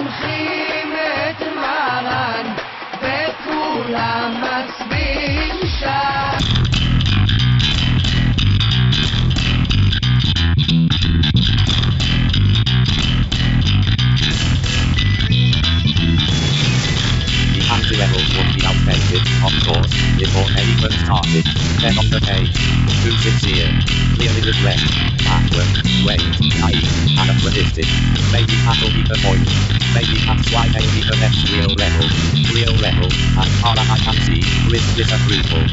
מחנכים את מרן, וכולם be outdated, of course, before even started. Then on the page, too sincere, clearly regret, backward, wait, naive, anachronistic. Maybe that'll be the point. Maybe that's why they need the next real rebel. Real rebel, as far as I can see, with disapproval.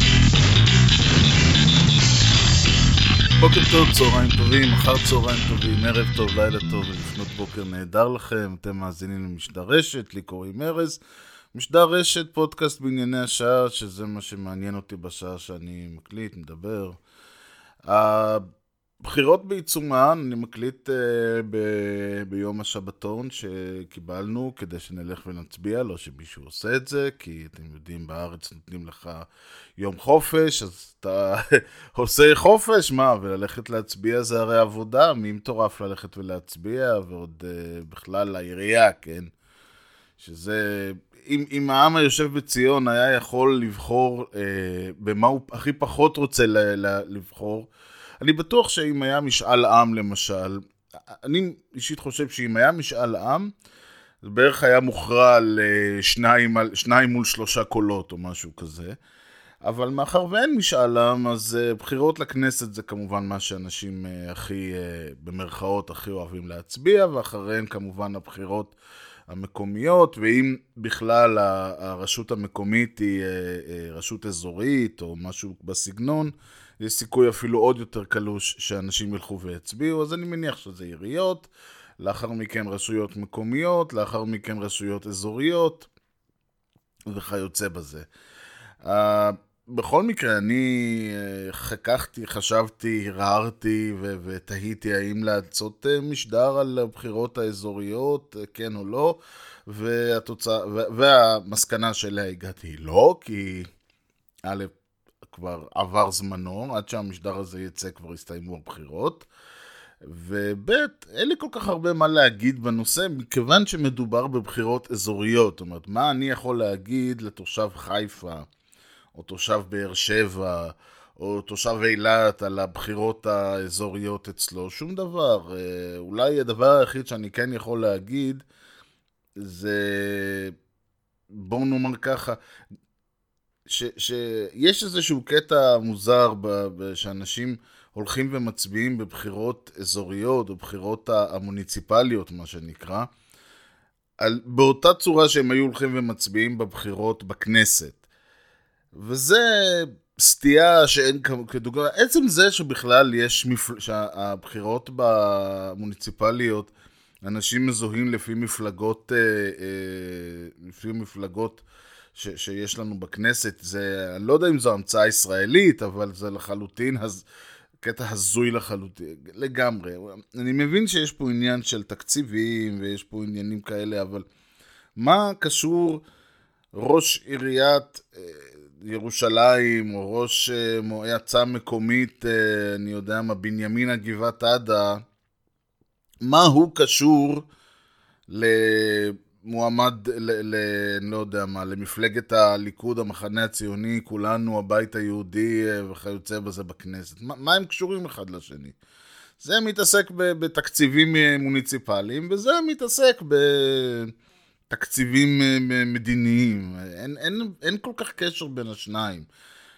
בוקר טוב, צהריים טובים, אחר צהריים טובים, ערב טוב, לילה טוב ולפנות בוקר נהדר לכם. אתם מאזינים למשדר רשת, לי קוראים ארז. משדר רשת, פודקאסט בענייני השעה, שזה מה שמעניין אותי בשעה שאני מקליט, מדבר. הבחירות בעיצומן, אני מקליט uh, ב- ביום השבתון שקיבלנו כדי שנלך ונצביע, לא שמישהו עושה את זה, כי אתם יודעים, בארץ נותנים לך יום חופש, אז אתה עושה חופש, מה, וללכת להצביע זה הרי עבודה, מי מטורף ללכת ולהצביע, ועוד uh, בכלל לעירייה, כן? שזה, אם, אם העם היושב בציון היה יכול לבחור אה, במה הוא הכי פחות רוצה ל, ל, לבחור, אני בטוח שאם היה משאל עם למשל, אני אישית חושב שאם היה משאל עם, זה בערך היה מוכרע אה, שניים, מול שלושה קולות או משהו כזה. אבל מאחר ואין משאל עם, אז uh, בחירות לכנסת זה כמובן מה שאנשים uh, הכי, uh, במרכאות, הכי אוהבים להצביע, ואחריהן כמובן הבחירות המקומיות, ואם בכלל הרשות המקומית היא uh, uh, רשות אזורית או משהו בסגנון, יש סיכוי אפילו עוד יותר קלוש שאנשים ילכו ויצביעו, אז אני מניח שזה עיריות, לאחר מכן רשויות מקומיות, לאחר מכן רשויות אזוריות, וכיוצא בזה. בכל מקרה, אני אה, חככתי, חשבתי, הרהרתי ו- ותהיתי האם לעשות אה, משדר על הבחירות האזוריות, אה, כן או לא, והתוצאה, ו- והמסקנה שאליה הגעתי היא לא, כי א', כבר עבר זמנו, עד שהמשדר הזה יצא כבר הסתיימו הבחירות. וב', אין לי כל כך הרבה מה להגיד בנושא, מכיוון שמדובר בבחירות אזוריות. זאת אומרת, מה אני יכול להגיד לתושב חיפה, או תושב באר שבע, או תושב אילת על הבחירות האזוריות אצלו? שום דבר. אה, אולי הדבר היחיד שאני כן יכול להגיד, זה... בואו נאמר ככה, ש, שיש איזשהו קטע מוזר ב, שאנשים הולכים ומצביעים בבחירות אזוריות או בחירות המוניציפליות, מה שנקרא, על, באותה צורה שהם היו הולכים ומצביעים בבחירות בכנסת. וזה סטייה שאין כדוגמה, עצם זה שבכלל יש, מפל... שהבחירות במוניציפליות, אנשים מזוהים לפי מפלגות, אה, אה, לפי מפלגות ש, שיש לנו בכנסת, זה, אני לא יודע אם זו המצאה ישראלית, אבל זה לחלוטין, אז, קטע הזוי לחלוטין, לגמרי. אני מבין שיש פה עניין של תקציבים, ויש פה עניינים כאלה, אבל מה קשור ראש עיריית אה, ירושלים, או ראש אה, מועצה מקומית, אה, אני יודע מה, בנימינה גבעת עדה, מה הוא קשור למועמד, ל, ל, לא יודע מה, למפלגת הליכוד, המחנה הציוני, כולנו, הבית היהודי וכיוצא בזה בכנסת? מה, מה הם קשורים אחד לשני? זה מתעסק בתקציבים מוניציפליים, וזה מתעסק בתקציבים מדיניים. אין, אין, אין כל כך קשר בין השניים.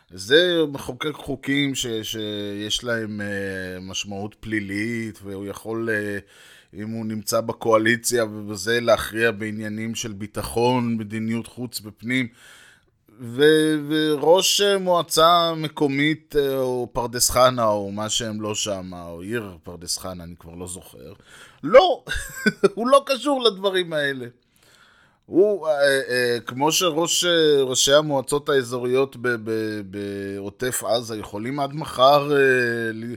זה מחוקק חוקים ש, שיש להם uh, משמעות פלילית, והוא יכול, uh, אם הוא נמצא בקואליציה ובזה, להכריע בעניינים של ביטחון, מדיניות חוץ ופנים. ו, וראש מועצה מקומית, uh, או פרדס חנה, או מה שהם לא שם, או עיר פרדס חנה, אני כבר לא זוכר. לא, הוא לא קשור לדברים האלה. הוא, אה, אה, כמו שראש, אה, המועצות האזוריות בעוטף עזה יכולים עד מחר אה, ל,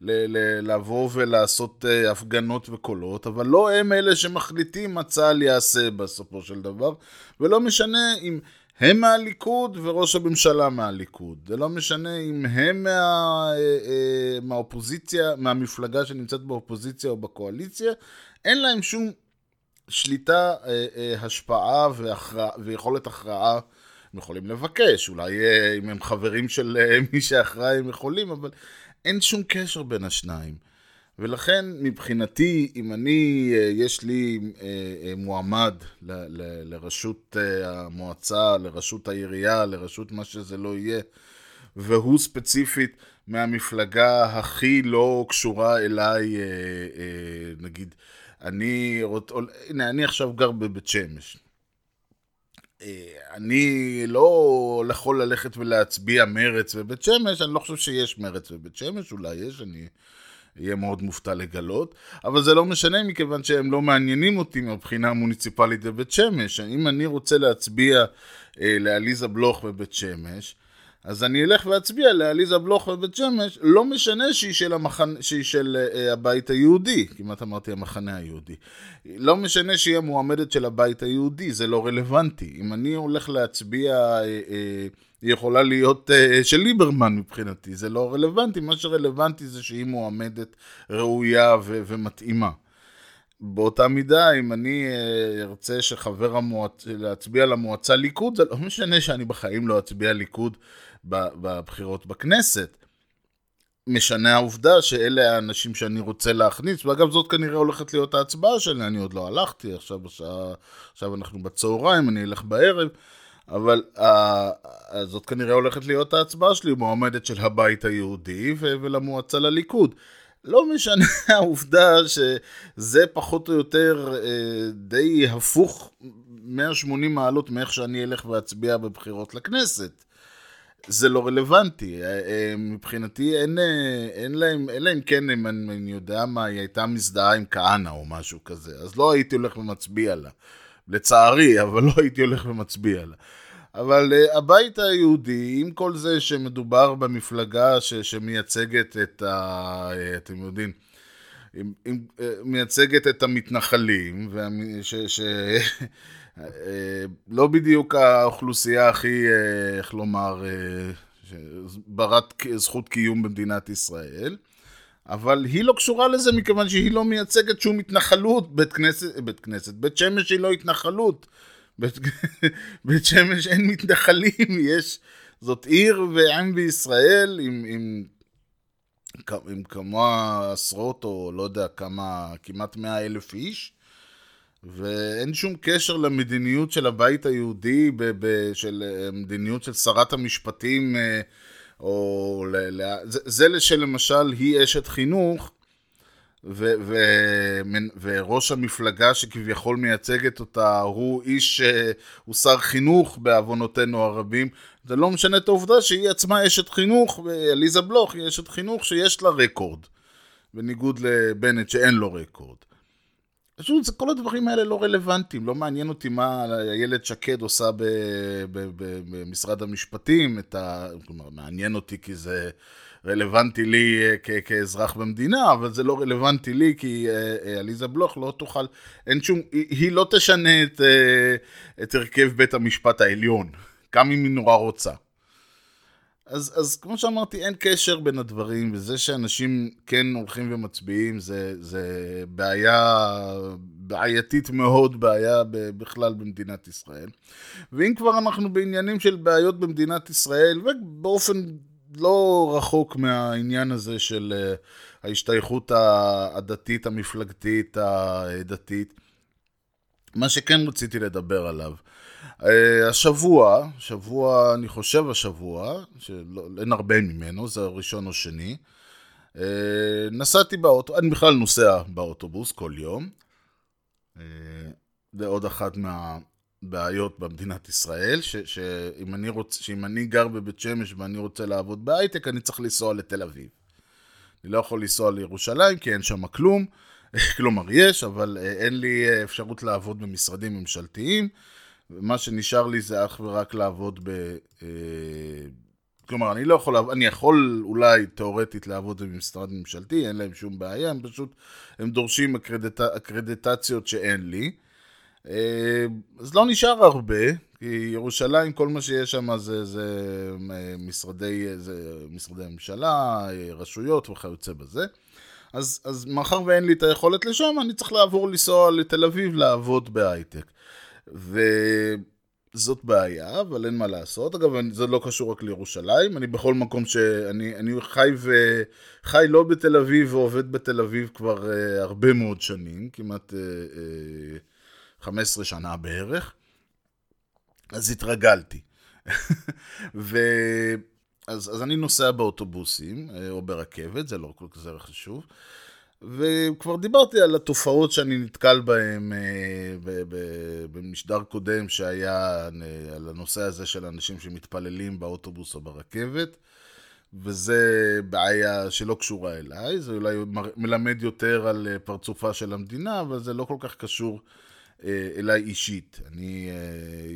ל, ל, לבוא ולעשות אה, הפגנות וקולות, אבל לא הם אלה שמחליטים מה צה"ל יעשה בסופו של דבר, ולא משנה אם הם מהליכוד וראש הממשלה מהליכוד. זה לא משנה אם הם מה, אה, אה, מהאופוזיציה, מהמפלגה שנמצאת באופוזיציה או בקואליציה, אין להם שום שליטה, אה, אה, השפעה ויכולת הכרעה הם יכולים לבקש, אולי אה, אם הם חברים של מי שאחראי הם יכולים, אבל אין שום קשר בין השניים. ולכן מבחינתי, אם אני, יש לי מועמד ל- ל- לראשות המועצה, לראשות העירייה, לראשות מה שזה לא יהיה, והוא ספציפית מהמפלגה הכי לא קשורה אליי, נגיד, אני, רוצ- הנה, אני עכשיו גר בבית שמש. אה, אני לא יכול ללכת ולהצביע מרץ בבית שמש, אני לא חושב שיש מרץ בבית שמש, אולי יש, אני אהיה מאוד מופתע לגלות, אבל זה לא משנה מכיוון שהם לא מעניינים אותי מהבחינה המוניציפלית בבית שמש. אם אני רוצה להצביע אה, לעליזה בלוך בבית שמש, אז אני אלך ואצביע לעליזה בלוך בבית שמש, לא משנה שהיא של, המחנ... שהיא של אה, הבית היהודי, כמעט אמרתי המחנה היהודי. לא משנה שהיא המועמדת של הבית היהודי, זה לא רלוונטי. אם אני הולך להצביע, אה, אה, היא יכולה להיות אה, של ליברמן מבחינתי, זה לא רלוונטי. מה שרלוונטי זה שהיא מועמדת ראויה ו- ומתאימה. באותה מידה, אם אני ארצה שחבר המועצה, להצביע למועצה ליכוד, זה לא משנה שאני בחיים לא אצביע ליכוד בבחירות בכנסת. משנה העובדה שאלה האנשים שאני רוצה להכניס, ואגב זאת כנראה הולכת להיות ההצבעה שלי, אני עוד לא הלכתי, עכשיו בשעה, עכשיו אנחנו בצהריים, אני אלך בערב, אבל uh, זאת כנראה הולכת להיות ההצבעה שלי, מועמדת של הבית היהודי ולמועצה לליכוד. לא משנה העובדה שזה פחות או יותר אה, די הפוך 180 מעלות מאיך שאני אלך ואצביע בבחירות לכנסת. זה לא רלוונטי. אה, אה, מבחינתי אין, אה, אין להם, אלא אם כן, אם אני, אני יודע מה, היא הייתה מזדהה עם כהנא או משהו כזה, אז לא הייתי הולך ומצביע לה. לצערי, אבל לא הייתי הולך ומצביע לה. אבל uh, הבית היהודי, עם כל זה שמדובר במפלגה ש, שמייצגת את ה... אתם יודעים, עם, עם, מייצגת את המתנחלים, והמ- ש... ש לא בדיוק האוכלוסייה הכי, uh, איך לומר, uh, ברת זכות קיום במדינת ישראל. אבל היא לא קשורה לזה מכיוון שהיא לא מייצגת שום התנחלות, בית כנסת, בית כנסת, בית שמש היא לא התנחלות. בית, בית שמש אין מתנחלים, יש, זאת עיר ועם בישראל עם, עם, עם כמה עשרות או לא יודע כמה, כמעט מאה אלף איש. ואין שום קשר למדיניות של הבית היהודי, ב, ב, של מדיניות של שרת המשפטים, או ל, ל, זה, זה שלמשל היא אשת חינוך, ו- ו- וראש המפלגה שכביכול מייצגת אותה הוא איש, הוא שר חינוך בעוונותינו הרבים, זה לא משנה את העובדה שהיא עצמה אשת חינוך, ועליזה בלוך היא אשת חינוך שיש לה רקורד, בניגוד לבנט שאין לו רקורד. פשוט כל הדברים האלה לא רלוונטיים, לא מעניין אותי מה איילת שקד עושה במשרד המשפטים, ה... כלומר, מעניין אותי כי זה רלוונטי לי כ- כאזרח במדינה, אבל זה לא רלוונטי לי כי עליזה בלוך לא תוכל, אין שום, היא, היא לא תשנה את, את הרכב בית המשפט העליון, גם אם היא נורא רוצה. אז, אז כמו שאמרתי, אין קשר בין הדברים, וזה שאנשים כן הולכים ומצביעים זה, זה בעיה בעייתית מאוד, בעיה בכלל במדינת ישראל. ואם כבר אנחנו בעניינים של בעיות במדינת ישראל, ובאופן לא רחוק מהעניין הזה של ההשתייכות הדתית, המפלגתית, הדתית, מה שכן רציתי לדבר עליו. השבוע, שבוע, אני חושב השבוע, שאין הרבה ממנו, זה הראשון או שני, נסעתי באוטו, אני בכלל נוסע באוטובוס כל יום, זה עוד אחת מהבעיות במדינת ישראל, ש, שאם, אני רוצ, שאם אני גר בבית שמש ואני רוצה לעבוד בהייטק, אני צריך לנסוע לתל אביב. אני לא יכול לנסוע לירושלים כי אין שם כלום, כלומר יש, אבל אין לי אפשרות לעבוד במשרדים ממשלתיים. ומה שנשאר לי זה אך ורק לעבוד ב... כלומר, אני לא יכול, אני יכול אולי תאורטית לעבוד במשרד ממשלתי, אין להם שום בעיה, הם פשוט, הם דורשים אקרדיט, אקרדיטציות שאין לי. אז לא נשאר הרבה, כי ירושלים, כל מה שיש שם זה, זה משרדי, זה משרדי ממשלה, רשויות וכיוצא בזה. אז, אז מאחר ואין לי את היכולת לשם, אני צריך לעבור לנסוע לתל אביב לעבוד בהייטק. וזאת בעיה, אבל אין מה לעשות. אגב, זה לא קשור רק לירושלים, אני בכל מקום שאני אני חי, ו, חי לא בתל אביב ועובד בתל אביב כבר uh, הרבה מאוד שנים, כמעט uh, uh, 15 שנה בערך. אז התרגלתי. ו... אז, אז אני נוסע באוטובוסים, אה, או ברכבת, זה לא כל כך זה חשוב. וכבר דיברתי על התופעות שאני נתקל בהן אה, במשדר קודם שהיה אה, על הנושא הזה של אנשים שמתפללים באוטובוס או ברכבת, וזה בעיה שלא קשורה אליי, זה אולי מלמד יותר על אה, פרצופה של המדינה, אבל זה לא כל כך קשור אליי אישית. אני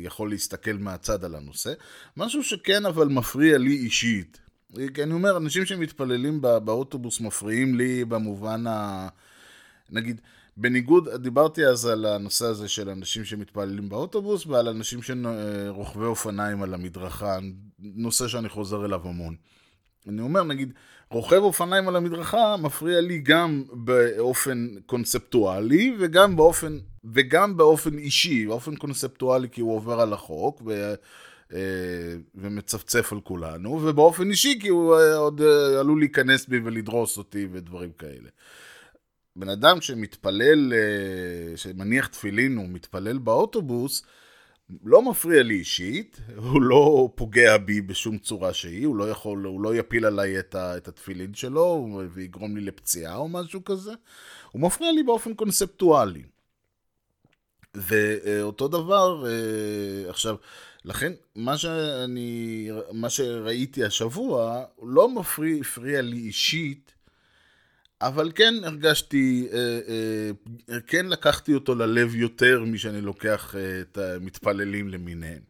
יכול להסתכל מהצד על הנושא. משהו שכן אבל מפריע לי אישית. כי אני אומר, אנשים שמתפללים בא- באוטובוס מפריעים לי במובן ה... נגיד, בניגוד, דיברתי אז על הנושא הזה של אנשים שמתפללים באוטובוס ועל אנשים שרוכבי אופניים על המדרכה, נושא שאני חוזר אליו המון. אני אומר, נגיד, רוכב אופניים על המדרכה מפריע לי גם באופן קונספטואלי וגם באופן, וגם באופן אישי, באופן קונספטואלי כי הוא עובר על החוק ו, אה, ומצפצף על כולנו, ובאופן אישי כי הוא אה, עוד אה, עלול להיכנס בי ולדרוס אותי ודברים כאלה. בן אדם שמתפלל, אה, שמניח תפילין ומתפלל באוטובוס, לא מפריע לי אישית, הוא לא פוגע בי בשום צורה שהיא, הוא לא יכול, הוא לא יפיל עליי את, ה, את התפילין שלו ויגרום לי לפציעה או משהו כזה, הוא מפריע לי באופן קונספטואלי. ואותו דבר, אה, עכשיו, לכן מה שאני, מה שראיתי השבוע, לא מפריע, הפריע לי אישית, אבל כן הרגשתי, אה, אה, כן לקחתי אותו ללב יותר משאני לוקח אה, את המתפללים למיניהם.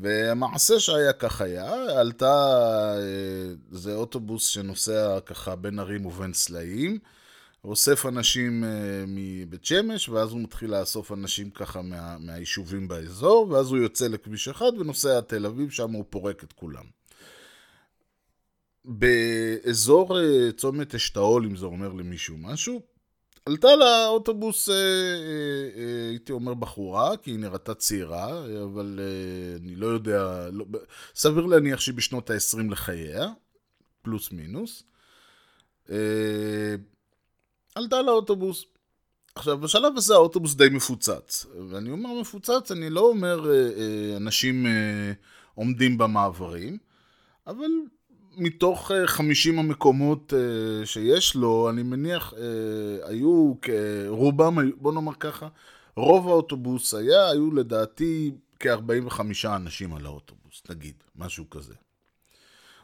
והמעשה שהיה כך היה, עלתה, אה, זה אוטובוס שנוסע ככה בין ערים ובין סלעים, אוסף אנשים אה, מבית שמש, ואז הוא מתחיל לאסוף אנשים ככה מה, מהיישובים באזור, ואז הוא יוצא לכביש אחד ונוסע עד תל אביב, שם הוא פורק את כולם. באזור אה, צומת אשתאול, אם זה אומר למישהו משהו, עלתה לאוטובוס, אה, אה, אה, הייתי אומר בחורה, כי היא נראתה צעירה, אבל אה, אני לא יודע, לא, סביר להניח שהיא בשנות ה-20 לחייה, פלוס מינוס. עלתה לאוטובוס. עכשיו, בשלב הזה האוטובוס די מפוצץ. ואני אומר מפוצץ, אני לא אומר אה, אה, אנשים אה, עומדים במעברים, אבל מתוך אה, 50 המקומות אה, שיש לו, אני מניח, אה, היו, רובם, בוא נאמר ככה, רוב האוטובוס היה, היו לדעתי כ-45 אנשים על האוטובוס, נגיד, משהו כזה.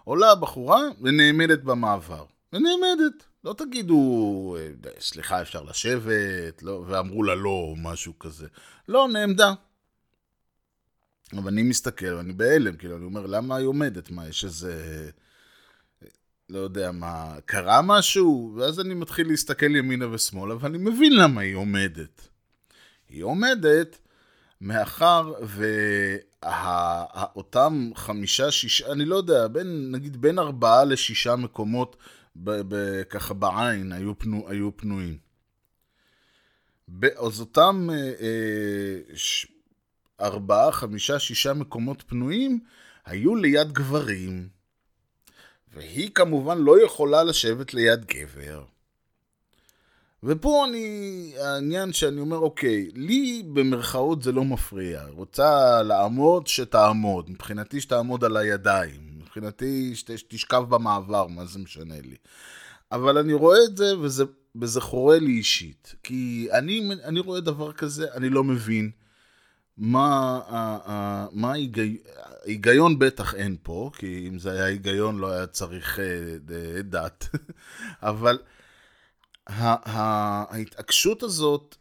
עולה הבחורה ונעמדת במעבר. ונעמדת. לא תגידו, אה, סליחה, אפשר לשבת, לא, ואמרו לה לא, או משהו כזה. לא, נעמדה. אבל אני מסתכל, ואני בהלם, כאילו, אני אומר, למה היא עומדת? מה, יש איזה... לא יודע מה, קרה משהו? ואז אני מתחיל להסתכל ימינה ושמאלה, ואני מבין למה היא עומדת. היא עומדת מאחר ואותם חמישה, שישה, אני לא יודע, בין, נגיד בין ארבעה לשישה מקומות ב, ב, ככה בעין היו, פנו, היו פנויים. אז אותם אה, אה, ארבעה, חמישה, שישה מקומות פנויים היו ליד גברים. והיא כמובן לא יכולה לשבת ליד גבר. ופה אני, העניין שאני אומר, אוקיי, לי במרכאות זה לא מפריע. רוצה לעמוד, שתעמוד. מבחינתי שתעמוד על הידיים. מבחינתי שת, שתשכב במעבר, מה זה משנה לי. אבל אני רואה את זה, וזה, וזה חורה לי אישית. כי אני, אני רואה דבר כזה, אני לא מבין. מה, מה ההיגיון, היגיון בטח אין פה, כי אם זה היה היגיון לא היה צריך אה, דת, אבל ההתעקשות הזאת,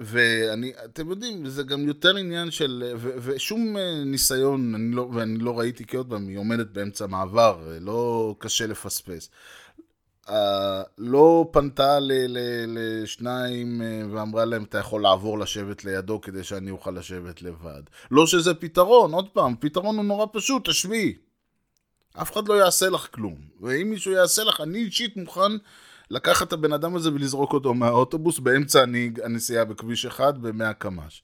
ואני, אתם יודעים, זה גם יותר עניין של, ו, ושום אה, ניסיון, אני לא, ואני לא ראיתי, כי עוד פעם, היא עומדת באמצע מעבר, אה, לא קשה לפספס. Uh, לא פנתה ל- ל- לשניים uh, ואמרה להם, אתה יכול לעבור לשבת לידו כדי שאני אוכל לשבת לבד. לא שזה פתרון, עוד פעם, פתרון הוא נורא פשוט, תשבי. אף אחד לא יעשה לך כלום. ואם מישהו יעשה לך, אני אישית מוכן לקחת את הבן אדם הזה ולזרוק אותו מהאוטובוס באמצע הנסיעה בכביש 1 ב-100 קמ"ש.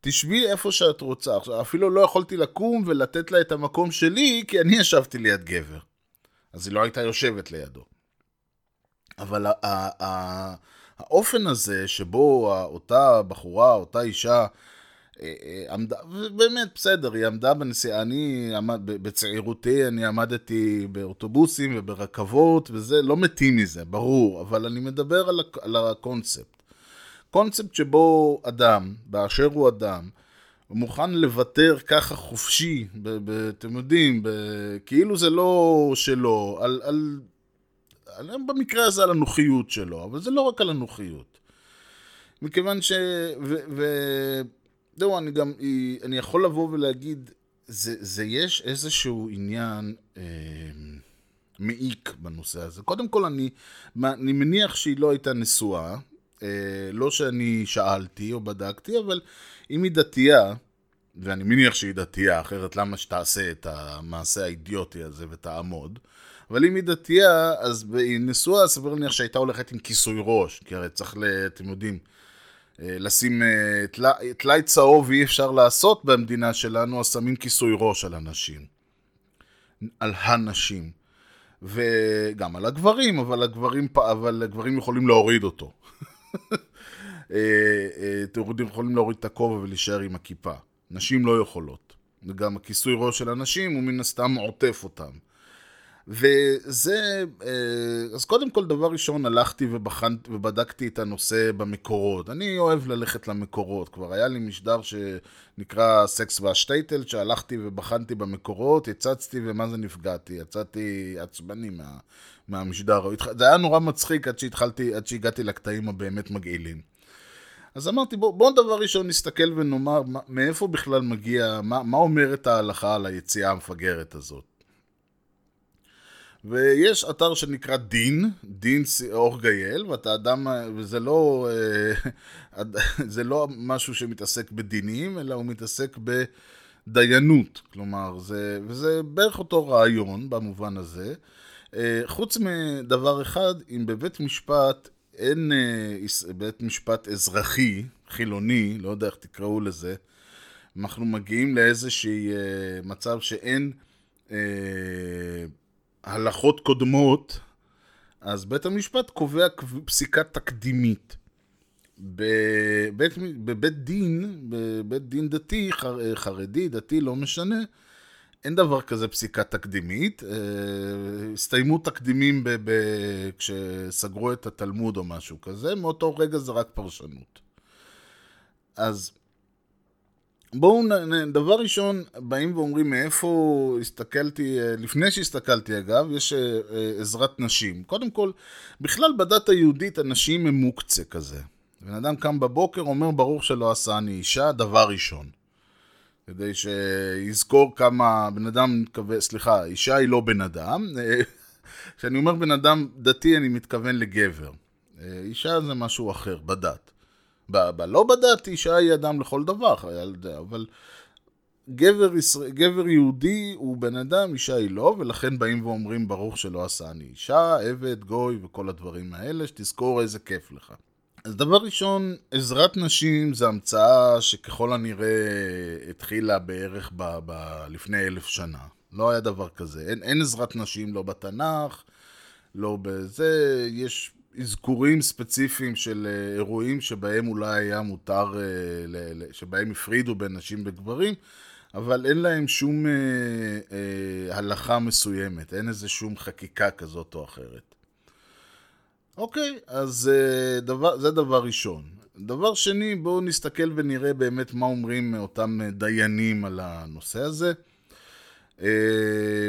תשבי איפה שאת רוצה. עכשיו, אפילו לא יכולתי לקום ולתת לה את המקום שלי, כי אני ישבתי ליד גבר. אז היא לא הייתה יושבת לידו. אבל האופן הזה שבו אותה בחורה, אותה אישה, עמדה, ובאמת, בסדר, היא עמדה בנסיעה, אני עמד, בצעירותי, אני עמדתי באוטובוסים וברכבות, וזה, לא מתים מזה, ברור, אבל אני מדבר על, על הקונספט. קונספט שבו אדם, באשר הוא אדם, מוכן לוותר ככה חופשי, אתם יודעים, כאילו זה לא שלו, על, על, על, במקרה הזה על הנוחיות שלו, אבל זה לא רק על הנוחיות. מכיוון ש... ו... ו... זהו, אני גם, אני יכול לבוא ולהגיד, זה, זה יש איזשהו עניין אה, מעיק בנושא הזה. קודם כל, אני, אני מניח שהיא לא הייתה נשואה, אה, לא שאני שאלתי או בדקתי, אבל אם היא דתייה, ואני מניח שהיא דתייה, אחרת למה שתעשה את המעשה האידיוטי הזה ותעמוד? אבל אם היא דתייה, אז היא נשואה, סביר להניח שהייתה הולכת עם כיסוי ראש, כי הרי צריך, ל, אתם יודעים, אה, לשים אה, טלאי טלאי צהוב אי אפשר לעשות במדינה שלנו, אז שמים כיסוי ראש על אנשים. על הנשים. וגם על הגברים, אבל הגברים, אבל הגברים יכולים להוריד אותו. אתם יכולים להוריד את הכובע ולהישאר עם הכיפה. נשים לא יכולות. וגם הכיסוי ראש של הנשים הוא מן הסתם עוטף אותם. וזה, אז קודם כל דבר ראשון הלכתי ובחנתי ובדקתי את הנושא במקורות. אני אוהב ללכת למקורות, כבר היה לי משדר שנקרא סקס והשטייטל, שהלכתי ובחנתי במקורות, הצצתי ומה זה נפגעתי, יצאתי עצבני מה, מהמשדר. זה היה נורא מצחיק עד שהתחלתי, עד שהגעתי לקטעים הבאמת מגעילים. אז אמרתי, בואו בוא דבר ראשון נסתכל ונאמר מאיפה בכלל מגיע, מה, מה אומרת ההלכה על היציאה המפגרת הזאת. ויש אתר שנקרא דין, דין אור גייל, ואתה אדם, וזה לא, זה לא משהו שמתעסק בדינים, אלא הוא מתעסק בדיינות, כלומר, זה, וזה בערך אותו רעיון במובן הזה. חוץ מדבר אחד, אם בבית משפט אין בית משפט אזרחי, חילוני, לא יודע איך תקראו לזה, אנחנו מגיעים לאיזשהי מצב שאין הלכות קודמות, אז בית המשפט קובע פסיקה תקדימית. בבית, בבית דין, בבית דין דתי, חרדי, דתי, לא משנה, אין דבר כזה פסיקה תקדימית. הסתיימו תקדימים ב, ב, כשסגרו את התלמוד או משהו כזה, מאותו רגע זה רק פרשנות. אז בואו, דבר ראשון, באים ואומרים מאיפה הסתכלתי, לפני שהסתכלתי אגב, יש עזרת נשים. קודם כל, בכלל בדת היהודית הנשים הם מוקצה כזה. בן אדם קם בבוקר, אומר ברור שלא עשה אני אישה, דבר ראשון. כדי שיזכור כמה בן אדם, סליחה, אישה היא לא בן אדם. כשאני אומר בן אדם דתי, אני מתכוון לגבר. אישה זה משהו אחר, בדת. ב- לא בדת, אישה היא אדם לכל דבר, אבל גבר, ישראל, גבר יהודי הוא בן אדם, אישה היא לא, ולכן באים ואומרים ברוך שלא עשה אני אישה, עבד, גוי וכל הדברים האלה, שתזכור איזה כיף לך. אז דבר ראשון, עזרת נשים זה המצאה שככל הנראה התחילה בערך ב- ב- לפני אלף שנה. לא היה דבר כזה. אין, אין עזרת נשים לא בתנ"ך, לא בזה, יש אזכורים ספציפיים של אירועים שבהם אולי היה מותר, שבהם הפרידו בין נשים וגברים, אבל אין להם שום אה, אה, הלכה מסוימת, אין איזה שום חקיקה כזאת או אחרת. אוקיי, אז אה, דבר, זה דבר ראשון. דבר שני, בואו נסתכל ונראה באמת מה אומרים אותם דיינים על הנושא הזה. אה,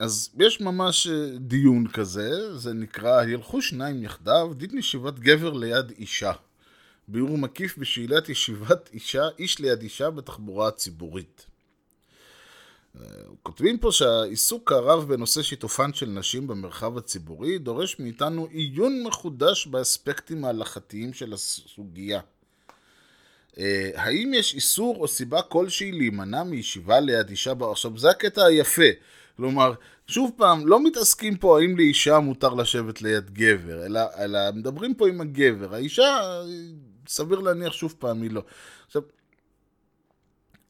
אז יש ממש דיון כזה, זה נקרא ילכו שניים יחדיו, דין ישיבת גבר ליד אישה. ביאור מקיף בשאלת ישיבת אישה, איש ליד אישה בתחבורה הציבורית. כותבים פה שהעיסוק הרב בנושא שיתופן של נשים במרחב הציבורי דורש מאיתנו עיון מחודש באספקטים ההלכתיים של הסוגיה. האם יש איסור או סיבה כלשהי להימנע מישיבה ליד אישה? עכשיו זה הקטע היפה. כלומר, שוב פעם, לא מתעסקים פה האם לאישה מותר לשבת ליד גבר, אלא, אלא מדברים פה עם הגבר. האישה, סביר להניח שוב פעם, היא לא. עכשיו,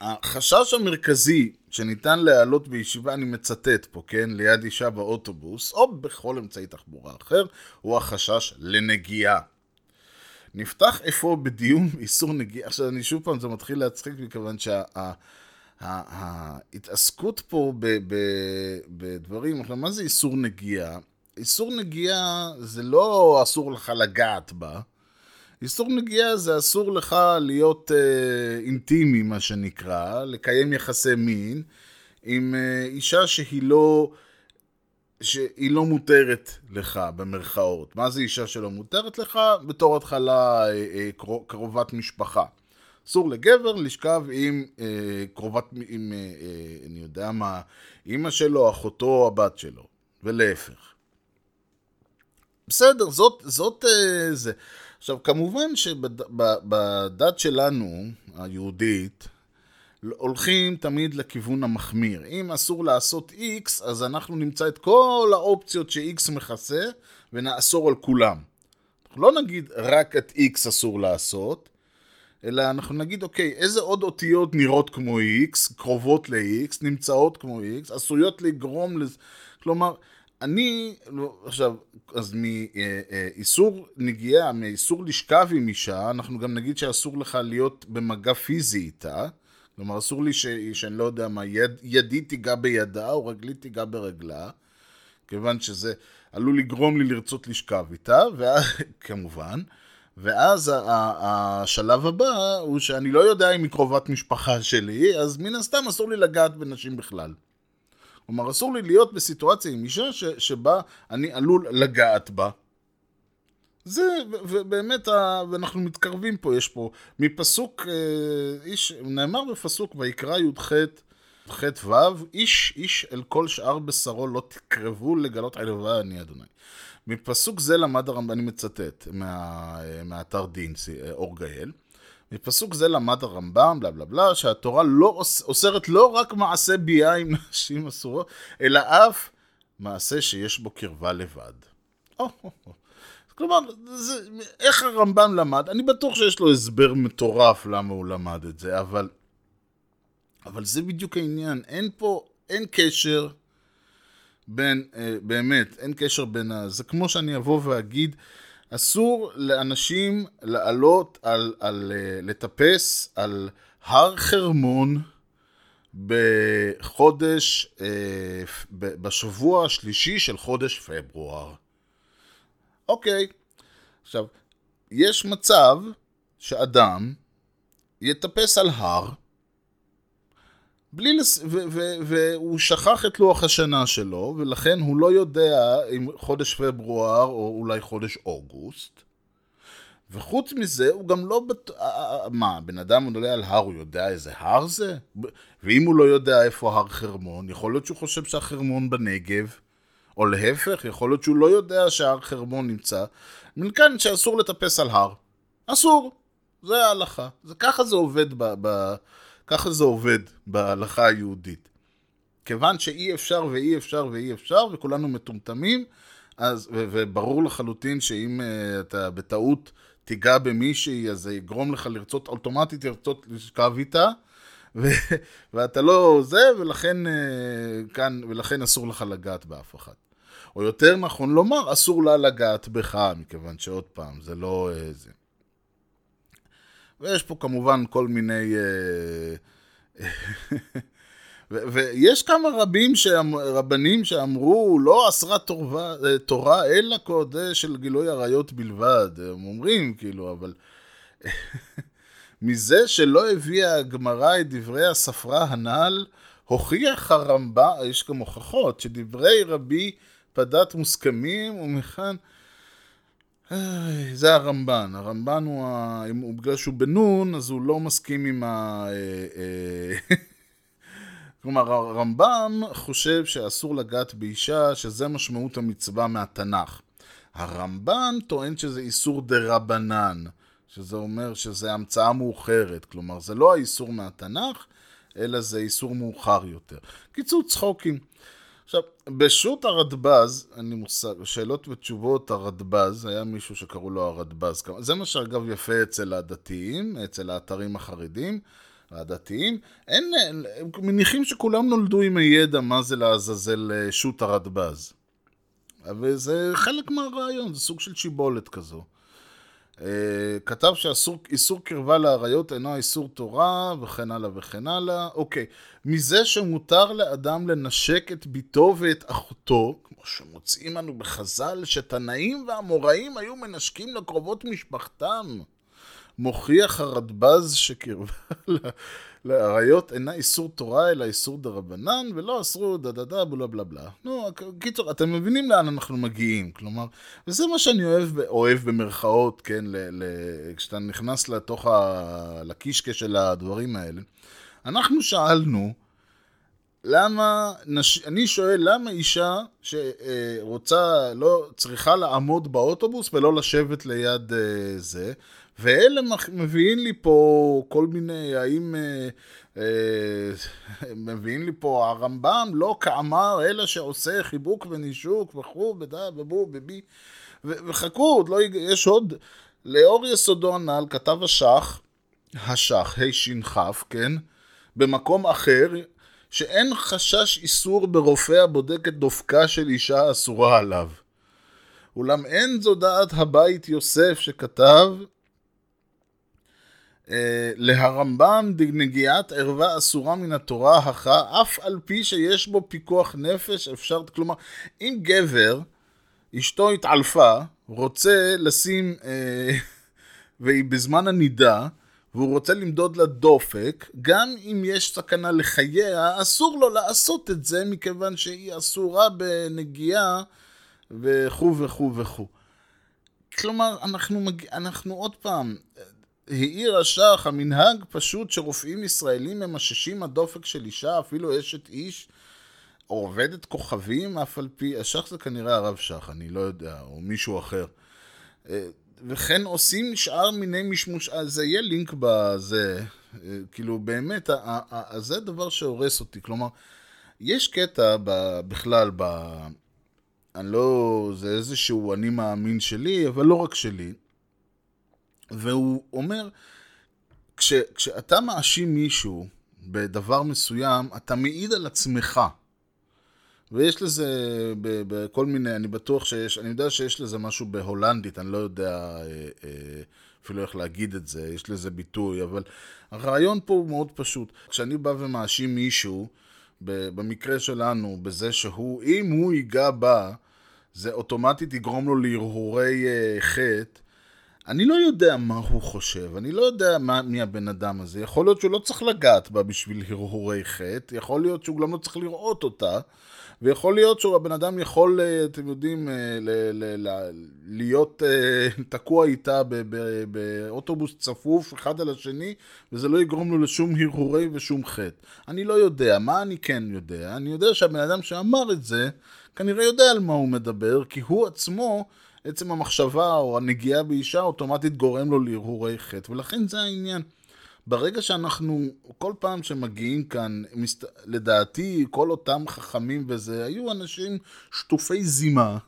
החשש המרכזי שניתן להעלות בישיבה, אני מצטט פה, כן, ליד אישה באוטובוס, או בכל אמצעי תחבורה אחר, הוא החשש לנגיעה. נפתח אפוא בדיון איסור נגיעה. עכשיו, אני שוב פעם, זה מתחיל להצחיק מכיוון שההתעסקות פה ב, ב, בדברים, עכשיו, מה זה איסור נגיעה? איסור נגיעה זה לא אסור לך לגעת בה. איסור נגיעה זה אסור לך להיות אה, אינטימי, מה שנקרא, לקיים יחסי מין עם אה, אישה שהיא לא, שהיא לא מותרת לך, במרכאות. מה זה אישה שלא מותרת לך? בתור התחלה אה, אה, קרובת משפחה. אסור לגבר לשכב עם אה, קרובת, עם, אה, אה, אני יודע מה, אימא שלו, אחותו, הבת שלו, ולהפך. בסדר, זאת, זאת, אה, זה. עכשיו, כמובן שבדת שלנו, היהודית, הולכים תמיד לכיוון המחמיר. אם אסור לעשות X, אז אנחנו נמצא את כל האופציות ש-X מכסה ונאסור על כולם. לא נגיד רק את X אסור לעשות, אלא אנחנו נגיד, אוקיי, איזה עוד אותיות נראות כמו X, קרובות ל-X, נמצאות כמו X, עשויות לגרום לזה. כלומר, אני, לא, עכשיו, אז מאיסור נגיעה, מאיסור לשכב עם אישה, אנחנו גם נגיד שאסור לך להיות במגע פיזי איתה. כלומר, אסור לי ש... שאני לא יודע מה, יד... ידי תיגע בידה או רגלי תיגע ברגלה, כיוון שזה עלול לגרום לי לרצות לשכב איתה, ואז, כמובן, ואז השלב הבא הוא שאני לא יודע אם היא קרובת משפחה שלי, אז מן הסתם אסור לי לגעת בנשים בכלל. כלומר, אסור לי להיות בסיטואציה עם אישה ש, שבה אני עלול לגעת בה. זה, ובאמת, ואנחנו מתקרבים פה, יש פה, מפסוק, אה, איש, נאמר בפסוק ויקרא י"ח, ח' ו', איש איש אל כל שאר בשרו לא תקרבו לגלות עלבה אני אדוני. מפסוק זה למד הרמב"ם, אני מצטט מה, מהאתר דין, אור גאל, מפסוק זה למד הרמב"ם, בלה בלה בלה, שהתורה לא אוסרת לא רק מעשה ביאה עם נשים אסורות, אלא אף מעשה שיש בו קרבה לבד. כלומר, זה, איך הרמב"ם למד? אני בטוח שיש לו הסבר מטורף למה הוא למד את זה, אבל, אבל זה בדיוק העניין. אין פה, אין קשר בין, אה, באמת, אין קשר בין ה... זה כמו שאני אבוא ואגיד, אסור לאנשים לעלות על, על, אה, לטפס על הר חרמון בחודש, אה, בשבוע השלישי של חודש פברואר. אוקיי, עכשיו, יש מצב שאדם יטפס על הר, בלי לס... ו- ו- והוא שכח את לוח השנה שלו, ולכן הוא לא יודע אם חודש פברואר או אולי חודש אוגוסט. וחוץ מזה, הוא גם לא... בת... מה, בן אדם עולה על הר, הוא יודע איזה הר זה? ואם הוא לא יודע איפה הר חרמון, יכול להיות שהוא חושב שהחרמון בנגב, או להפך, יכול להיות שהוא לא יודע שהר חרמון נמצא. מכאן שאסור לטפס על הר. אסור. זה ההלכה. זה, ככה זה עובד ב... ב ככה זה עובד בהלכה היהודית. כיוון שאי אפשר ואי אפשר ואי אפשר, וכולנו מטומטמים, אז, ו- וברור לחלוטין שאם uh, אתה בטעות תיגע במישהי, אז זה יגרום לך לרצות, אוטומטית לרצות לשכב איתה, ו- ואתה לא זה, ולכן, uh, כאן, ולכן אסור לך לגעת באף אחד. או יותר נכון לומר, אסור לה לגעת בך, מכיוון שעוד פעם, זה לא uh, זה. ויש פה כמובן כל מיני... Uh, ויש כמה רבים, שאמ... רבנים שאמרו, לא אסרה תורה, תורה אלא קודש של גילוי עריות בלבד. הם אומרים, כאילו, אבל... מזה שלא הביאה הגמרא את דברי הספרה הנ"ל, הוכיח הרמב"ם, יש גם הוכחות, שדברי רבי פדת מוסכמים, ומכאן... זה הרמב"ן, הרמב"ן הוא, ה... הוא בגלל שהוא בנון, אז הוא לא מסכים עם ה... אה, אה, כלומר, הרמב"ם חושב שאסור לגעת באישה, שזה משמעות המצווה מהתנ"ך. הרמב"ן טוען שזה איסור דה רבנן, שזה אומר שזה המצאה מאוחרת, כלומר, זה לא האיסור מהתנ"ך, אלא זה איסור מאוחר יותר. קיצור צחוקים. עכשיו, בשו"ת הרדב"ז, אין לי מושג, שאלות ותשובות הרדב"ז, היה מישהו שקראו לו הרדב"ז. זה מה שאגב יפה אצל הדתיים, אצל האתרים החרדים, הדתיים. אין, הם מניחים שכולם נולדו עם הידע מה זה לעזאזל אה, שו"ת הרדב"ז. וזה חלק מהרעיון, זה סוג של שיבולת כזו. אה, כתב שאיסור קרבה לאריות אינו איסור תורה, וכן הלאה וכן הלאה. אוקיי, מזה שמותר לאדם לנשק את ביתו ואת אחותו, כמו שמוצאים לנו בחז"ל, שתנאים ואמוראים היו מנשקים לקרובות משפחתם. מוכיח הרדב"ז שקרבה לאריות אינה איסור תורה, אלא איסור דרבנן, ולא אסרו דה דה דה בלה בלה בלה. נו, קיצור, אתם מבינים לאן אנחנו מגיעים, כלומר, וזה מה שאני אוהב, אוהב במרכאות, כן, ל, ל, כשאתה נכנס לתוך ה... לקישקע של הדברים האלה. אנחנו שאלנו, למה, נש... אני שואל, למה אישה שרוצה, לא, צריכה לעמוד באוטובוס ולא לשבת ליד אה, זה, ואלה מביאים לי פה כל מיני, האם אה, אה, מביאים לי פה הרמב"ם, לא כאמר, אלא שעושה חיבוק ונישוק וכו', בדה, בבו, בבי, וחכו, עוד לא, יש עוד, לאור יסודו הנ"ל כתב השח, השח, הש"כ, כן, במקום אחר, שאין חשש איסור ברופא הבודק את דופקה של אישה אסורה עליו. אולם אין זו דעת הבית יוסף שכתב להרמב"ם נגיעת ערווה אסורה מן התורה הכרע, אף על פי שיש בו פיקוח נפש, אפשר, כלומר, אם גבר, אשתו התעלפה, רוצה לשים, אה, והיא בזמן הנידה, והוא רוצה למדוד לה דופק, גם אם יש סכנה לחייה, אסור לו לעשות את זה, מכיוון שהיא אסורה בנגיעה, וכו' וכו' וכו'. כלומר, אנחנו, מג... אנחנו עוד פעם, העיר השח, המנהג פשוט שרופאים ישראלים ממששים הדופק של אישה, אפילו אשת איש, או עובדת כוכבים, אף על פי, השח זה כנראה הרב שח, אני לא יודע, או מישהו אחר. אה, וכן עושים שאר מיני משמוש, אז זה יהיה לינק בזה, אה, כאילו באמת, זה דבר שהורס אותי, כלומר, יש קטע בכלל, ב... אני לא, זה איזשהו אני מאמין שלי, אבל לא רק שלי. והוא אומר, כש, כשאתה מאשים מישהו בדבר מסוים, אתה מעיד על עצמך. ויש לזה בכל מיני, אני בטוח שיש, אני יודע שיש לזה משהו בהולנדית, אני לא יודע אה, אה, אפילו איך להגיד את זה, יש לזה ביטוי, אבל הרעיון פה הוא מאוד פשוט. כשאני בא ומאשים מישהו, במקרה שלנו, בזה שהוא, אם הוא ייגע בה, זה אוטומטית יגרום לו להרהורי אה, חטא, אני לא יודע מה הוא חושב, אני לא יודע מה, מי הבן אדם הזה. יכול להיות שהוא לא צריך לגעת בה בשביל הרהורי חטא, יכול להיות שהוא גם לא צריך לראות אותה, ויכול להיות שהבן אדם יכול, אה, אתם יודעים, אה, ל- ל- ל- להיות אה, תקוע איתה באוטובוס צפוף אחד על השני, וזה לא יגרום לו לשום הרהורי ושום חטא. אני לא יודע, מה אני כן יודע? אני יודע שהבן אדם שאמר את זה, כנראה יודע על מה הוא מדבר, כי הוא עצמו... עצם המחשבה או הנגיעה באישה אוטומטית גורם לו להרהורי חטא, ולכן זה העניין. ברגע שאנחנו, כל פעם שמגיעים כאן, מסת... לדעתי, כל אותם חכמים וזה, היו אנשים שטופי זימה,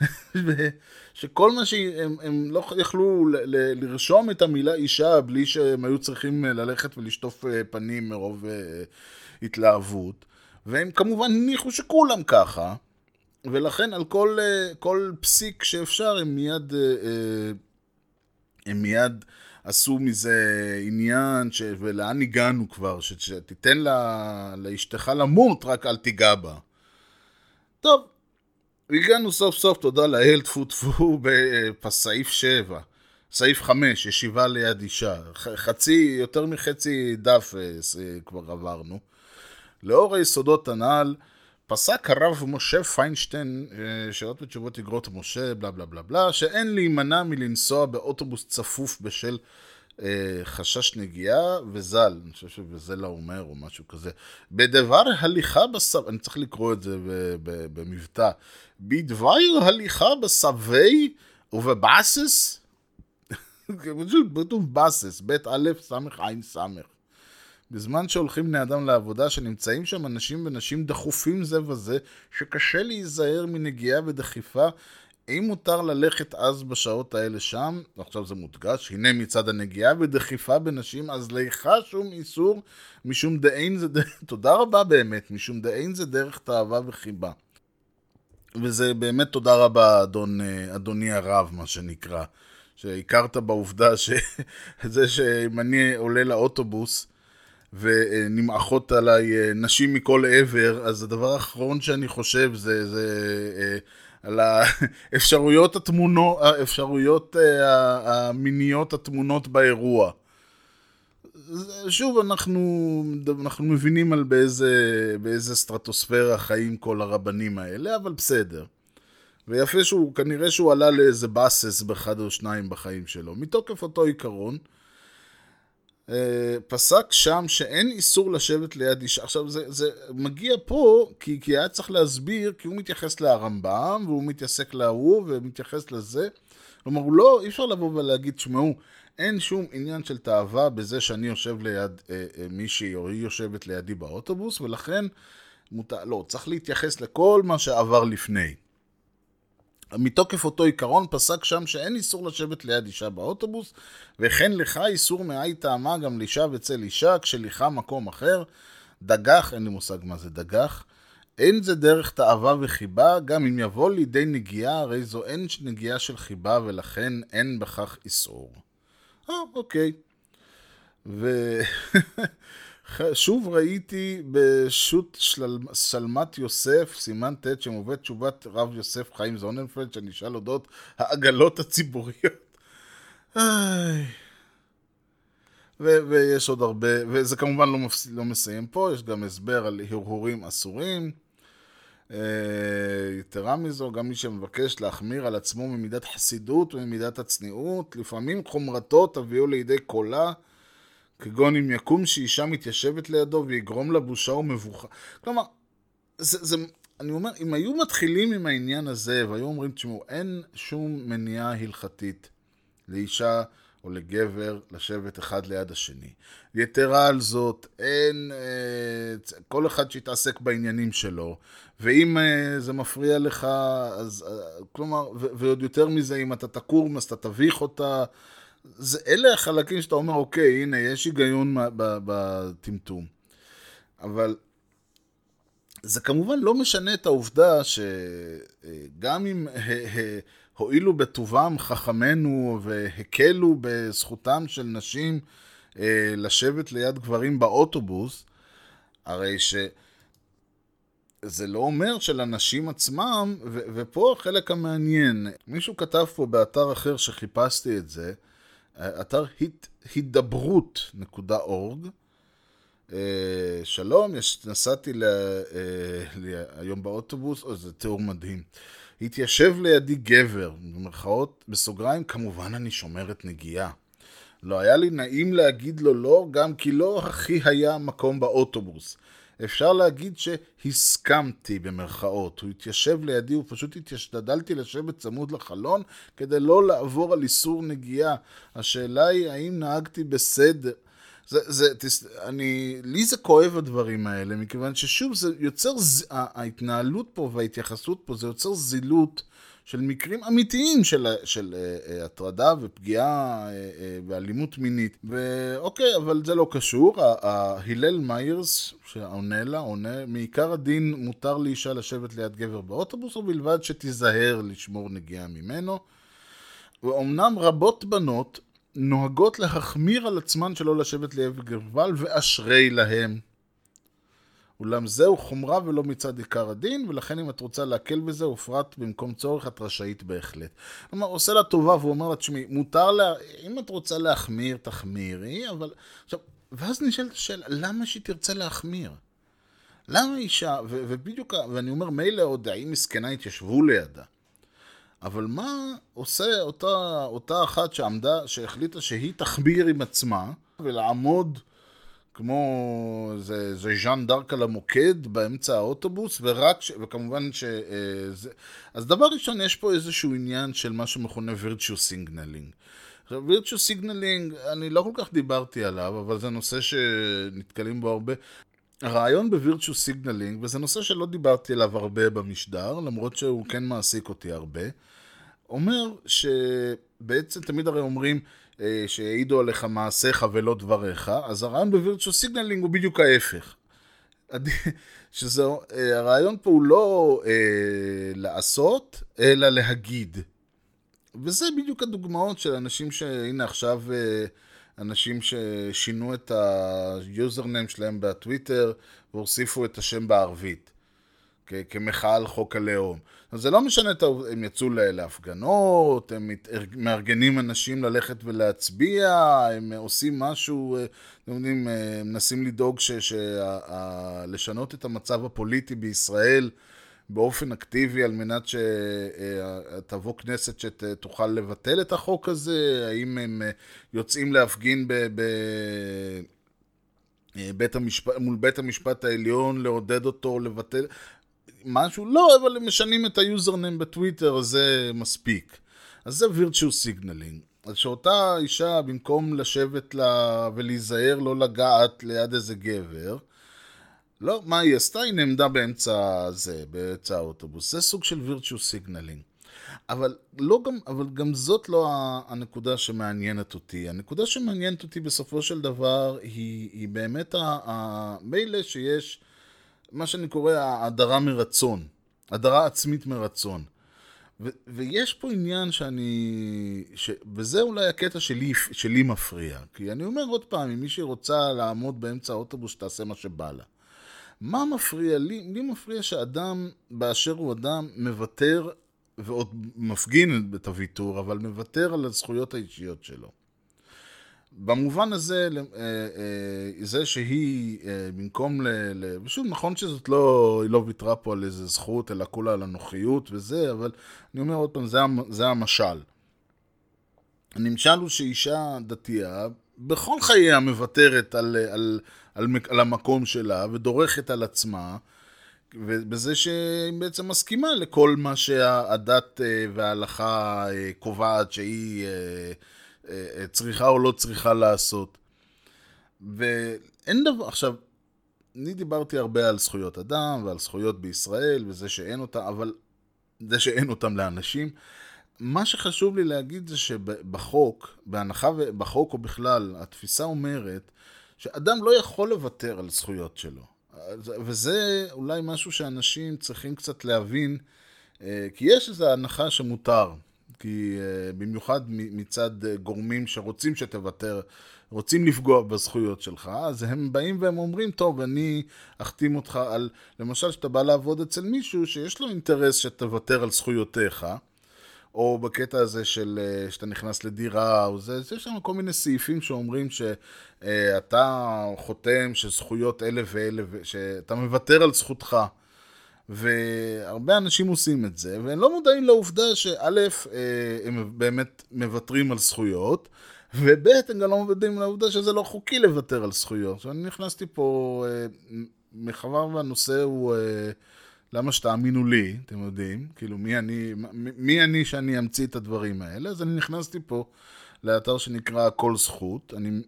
שכל מה שהם הם לא יכלו ל, ל, לרשום את המילה אישה בלי שהם היו צריכים ללכת ולשטוף אה, פנים מרוב uh, התלהבות, והם כמובן הניחו שכולם ככה. ולכן על כל, אה, כל פסיק שאפשר הם מיד, אה, אה, הם מיד עשו מזה עניין, ש... ולאן הגענו כבר, ש... שתיתן לה... לאשתך למות, רק אל תיגע בה. טוב, הגענו סוף סוף, תודה לאל, טפו טפו, בסעיף 7. סעיף 5, ישיבה ליד אישה. חצי, יותר מחצי דף כבר עברנו. לאור היסודות הנ"ל, פסק הרב משה פיינשטיין, אה, שאלות ותשובות אגרות משה, בלה בלה בלה בלה, שאין להימנע מלנסוע באוטובוס צפוף בשל אה, חשש נגיעה וזל, אני חושב שבזל האומר או משהו כזה. בדבר הליכה בסב... אני צריך לקרוא את זה במבטא. בדבר הליכה בסבי ובבאסס, כתוב באסס, בית א' ס' ע' ס'. בזמן שהולכים בני אדם לעבודה, שנמצאים שם אנשים ונשים דחופים זה וזה, שקשה להיזהר מנגיעה ודחיפה, אם מותר ללכת אז בשעות האלה שם, ועכשיו זה מודגש, הנה מצד הנגיעה ודחיפה בנשים, אז לך שום איסור, משום דאין זה, ד- תודה רבה באמת, משום דאין זה דרך תאווה וחיבה. וזה באמת תודה רבה, אדון, אה, אדוני הרב, מה שנקרא. שהכרת בעובדה שזה שאם אני עולה לאוטובוס ונמעכות עליי אה, נשים מכל עבר, אז הדבר האחרון שאני חושב זה, זה אה, על האפשרויות התמונות, האפשרויות אה, המיניות התמונות באירוע. שוב, אנחנו, אנחנו מבינים על באיזה, באיזה סטרטוספירה חיים כל הרבנים האלה, אבל בסדר. ויפה שהוא, כנראה שהוא עלה לאיזה באסס באחד או שניים בחיים שלו. מתוקף אותו עיקרון, פסק שם שאין איסור לשבת ליד אישה. עכשיו, זה, זה מגיע פה, כי, כי היה צריך להסביר, כי הוא מתייחס לרמב"ם, והוא מתעסק להוא, ומתייחס לזה. כלומר, הוא לא, אי אפשר לבוא ולהגיד, תשמעו, אין שום עניין של תאווה בזה שאני יושב ליד אה, אה, מישהי, או היא יושבת לידי באוטובוס, ולכן, מותר, לא, צריך להתייחס לכל מה שעבר לפני. מתוקף אותו עיקרון פסק שם שאין איסור לשבת ליד אישה באוטובוס, וכן לך איסור מאי טעמה גם לאישה וצל אישה, כשליחה מקום אחר. דגח, אין לי מושג מה זה דגח. אין זה דרך תאווה וחיבה, גם אם יבוא לידי נגיעה, הרי זו אין נגיעה של חיבה, ולכן אין בכך איסור. אה, אוקיי. ושוב ראיתי בשו"ת של... שלמת יוסף, סימן ט', שמובאת תשובת רב יוסף חיים זוננפלד, שנשאל אודות העגלות הציבוריות. ו- ויש עוד הרבה, וזה כמובן לא, מפס... לא מסיים פה, יש גם הסבר על הרהורים אסורים. אה, יתרה מזו, גם מי שמבקש להחמיר על עצמו ממידת חסידות וממידת הצניעות, לפעמים חומרתו תביאו לידי קולה, כגון אם יקום שאישה מתיישבת לידו ויגרום לה בושה ומבוכה. כלומר, זה, זה, אני אומר, אם היו מתחילים עם העניין הזה והיו אומרים, תשמעו, אין שום מניעה הלכתית לאישה או לגבר לשבת אחד ליד השני. יתרה על זאת, אין, אה, כל אחד שיתעסק בעניינים שלו, ואם אה, זה מפריע לך, אז, אה, כלומר, ו- ועוד יותר מזה, אם אתה תקום, אז אתה תביך אותה. זה, אלה החלקים שאתה אומר, אוקיי, הנה, יש היגיון בטמטום. אבל זה כמובן לא משנה את העובדה שגם אם ה- ה- הואילו בטובם חכמינו והקלו בזכותם של נשים אה, לשבת ליד גברים באוטובוס, הרי ש... זה לא אומר שלנשים עצמם, ו- ופה החלק המעניין, מישהו כתב פה באתר אחר שחיפשתי את זה, אתר הת- הידברות.org, אה, שלום, יש, נסעתי ל, אה, ל, היום באוטובוס, או זה תיאור מדהים. התיישב לידי גבר, במרכאות, בסוגריים, כמובן אני שומרת נגיעה. לא היה לי נעים להגיד לו לא, גם כי לא הכי היה מקום באוטובוס. אפשר להגיד שהסכמתי במרכאות. הוא התיישב לידי, הוא פשוט התשתדלתי לשבת צמוד לחלון כדי לא לעבור על איסור נגיעה. השאלה היא האם נהגתי בסדר. זה, זה, תס, אני, לי זה כואב הדברים האלה, מכיוון ששוב, זה יוצר, ז- ההתנהלות פה וההתייחסות פה, זה יוצר זילות של מקרים אמיתיים של, של אה, אה, הטרדה ופגיעה אה, אה, ואלימות מינית. ואוקיי, אבל זה לא קשור. הלל מיירס, שעונה לה, עונה, מעיקר הדין מותר לאישה לשבת ליד גבר באוטובוס, ובלבד שתיזהר לשמור נגיעה ממנו. ואומנם רבות בנות נוהגות להחמיר על עצמן שלא לשבת ליד גבל, ואשרי להם. אולם זהו חומרה ולא מצד עיקר הדין, ולכן אם את רוצה להקל בזה, ופרט במקום צורך, את רשאית בהחלט. כלומר, עושה לה טובה ואומר לה, תשמעי, מותר לה, אם את רוצה להחמיר, תחמירי, אבל... עכשיו, ואז נשאלת השאלה, למה שהיא תרצה להחמיר? למה אישה, ו- ובדיוק, ואני אומר, מילא עוד האם מסכנה התיישבו לידה, אבל מה עושה אותה, אותה אחת שעמדה, שהחליטה שהיא תחמיר עם עצמה, ולעמוד כמו זה, זה ז'אן דארק על המוקד באמצע האוטובוס, ורק, ש, וכמובן ש... אה, זה, אז דבר ראשון, יש פה איזשהו עניין של מה שמכונה virtue signaling. עכשיו, signaling, אני לא כל כך דיברתי עליו, אבל זה נושא שנתקלים בו הרבה. הרעיון ב virtue signaling, וזה נושא שלא דיברתי עליו הרבה במשדר, למרות שהוא כן מעסיק אותי הרבה, אומר שבעצם תמיד הרי אומרים שהעידו עליך מעשיך ולא דבריך, אז הרעיון ב virtue signaling הוא בדיוק ההפך. שזה, אה, הרעיון פה הוא לא אה, לעשות, אלא להגיד. וזה בדיוק הדוגמאות של אנשים שהנה עכשיו אה, אנשים ששינו את ה username שלהם בטוויטר והוסיפו את השם בערבית כ- כמחאה על חוק הלאום. אז זה לא משנה, הם יצאו להפגנות, הם מארגנים אנשים ללכת ולהצביע, הם עושים משהו, אה, אתם יודעים, אה, מנסים לדאוג ש- שה- ה- לשנות את המצב הפוליטי בישראל באופן אקטיבי על מנת שתבוא כנסת שתוכל לבטל את החוק הזה, האם הם אה, יוצאים להפגין ב... ב... אה, בית המשפט, מול בית המשפט העליון, לעודד אותו, לבטל, משהו, לא, אבל הם משנים את היוזרנם בטוויטר, אז זה מספיק. אז זה virtue signaling. אז שאותה אישה, במקום לשבת לה ולהיזהר לא לגעת ליד איזה גבר, לא, מה היא עשתה? היא נעמדה באמצע זה, באמצע האוטובוס. זה סוג של virtue signaling. אבל, לא גם, אבל גם זאת לא הנקודה שמעניינת אותי. הנקודה שמעניינת אותי בסופו של דבר היא, היא באמת מילא שיש מה שאני קורא ההדרה מרצון, הדרה עצמית מרצון. ו- ויש פה עניין שאני... ש... וזה אולי הקטע שלי, שלי מפריע. כי אני אומר עוד פעם, אם מישהי רוצה לעמוד באמצע האוטובוס, שתעשה מה שבא לה. מה מפריע לי? לי מפריע שאדם, באשר הוא אדם, מוותר, ועוד מפגין את הוויתור, אבל מוותר על הזכויות האישיות שלו. במובן הזה, אה, אה, זה שהיא, אה, במקום ל... ושוב, נכון שזאת לא, היא לא ויתרה פה על איזה זכות, אלא כולה על הנוחיות וזה, אבל אני אומר עוד פעם, זה, זה המשל. הנמשל הוא שאישה דתייה, בכל חייה מוותרת על, על, על, על המקום שלה, ודורכת על עצמה, ובזה שהיא בעצם מסכימה לכל מה שהדת וההלכה קובעת שהיא צריכה או לא צריכה לעשות. ואין דבר, עכשיו, אני דיברתי הרבה על זכויות אדם ועל זכויות בישראל וזה שאין אותם, אבל זה שאין אותם לאנשים. מה שחשוב לי להגיד זה שבחוק, בהנחה בחוק או בכלל, התפיסה אומרת שאדם לא יכול לוותר על זכויות שלו. וזה אולי משהו שאנשים צריכים קצת להבין, אה, כי יש איזו הנחה שמותר. כי uh, במיוחד מצד גורמים שרוצים שתוותר, רוצים לפגוע בזכויות שלך, אז הם באים והם אומרים, טוב, אני אחתים אותך על, למשל, שאתה בא לעבוד אצל מישהו שיש לו אינטרס שתוותר על זכויותיך, או בקטע הזה של uh, שאתה נכנס לדירה, או זה, יש שם כל מיני סעיפים שאומרים שאתה uh, חותם שזכויות אלה ואלה, שאתה מוותר על זכותך. והרבה אנשים עושים את זה, והם לא מודעים לעובדה שא', הם באמת מוותרים על זכויות, וב', הם גם לא מודעים לעובדה שזה לא חוקי לוותר על זכויות. עכשיו, אני נכנסתי פה, מחבר והנושא הוא למה שתאמינו לי, אתם יודעים, כאילו מי אני, מי אני שאני אמציא את הדברים האלה, אז אני נכנסתי פה לאתר שנקרא כל זכות, אני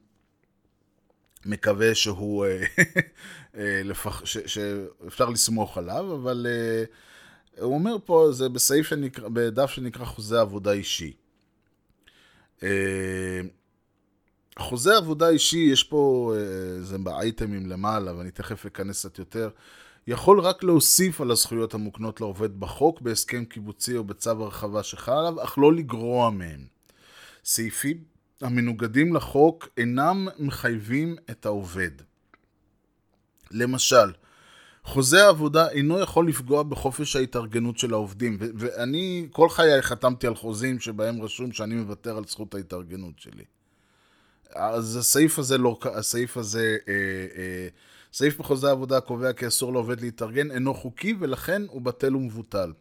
מקווה שהוא, לפח, ש, שאפשר לסמוך עליו, אבל הוא אומר פה, זה בסעיף שנקרא, בדף שנקרא חוזה עבודה אישי. חוזה עבודה אישי, יש פה, זה באייטמים למעלה, ואני תכף אכנס קצת יותר, יכול רק להוסיף על הזכויות המוקנות לעובד בחוק, בהסכם קיבוצי או בצו הרחבה שחל עליו, אך לא לגרוע מהם. סעיפים המנוגדים לחוק אינם מחייבים את העובד. למשל, חוזה העבודה אינו יכול לפגוע בחופש ההתארגנות של העובדים, ו- ואני כל חיי חתמתי על חוזים שבהם רשום שאני מוותר על זכות ההתארגנות שלי. אז הסעיף הזה לא, הסעיף הזה, אה, אה, סעיף בחוזה העבודה הקובע כי אסור לעובד להתארגן אינו חוקי ולכן הוא בטל ומבוטל.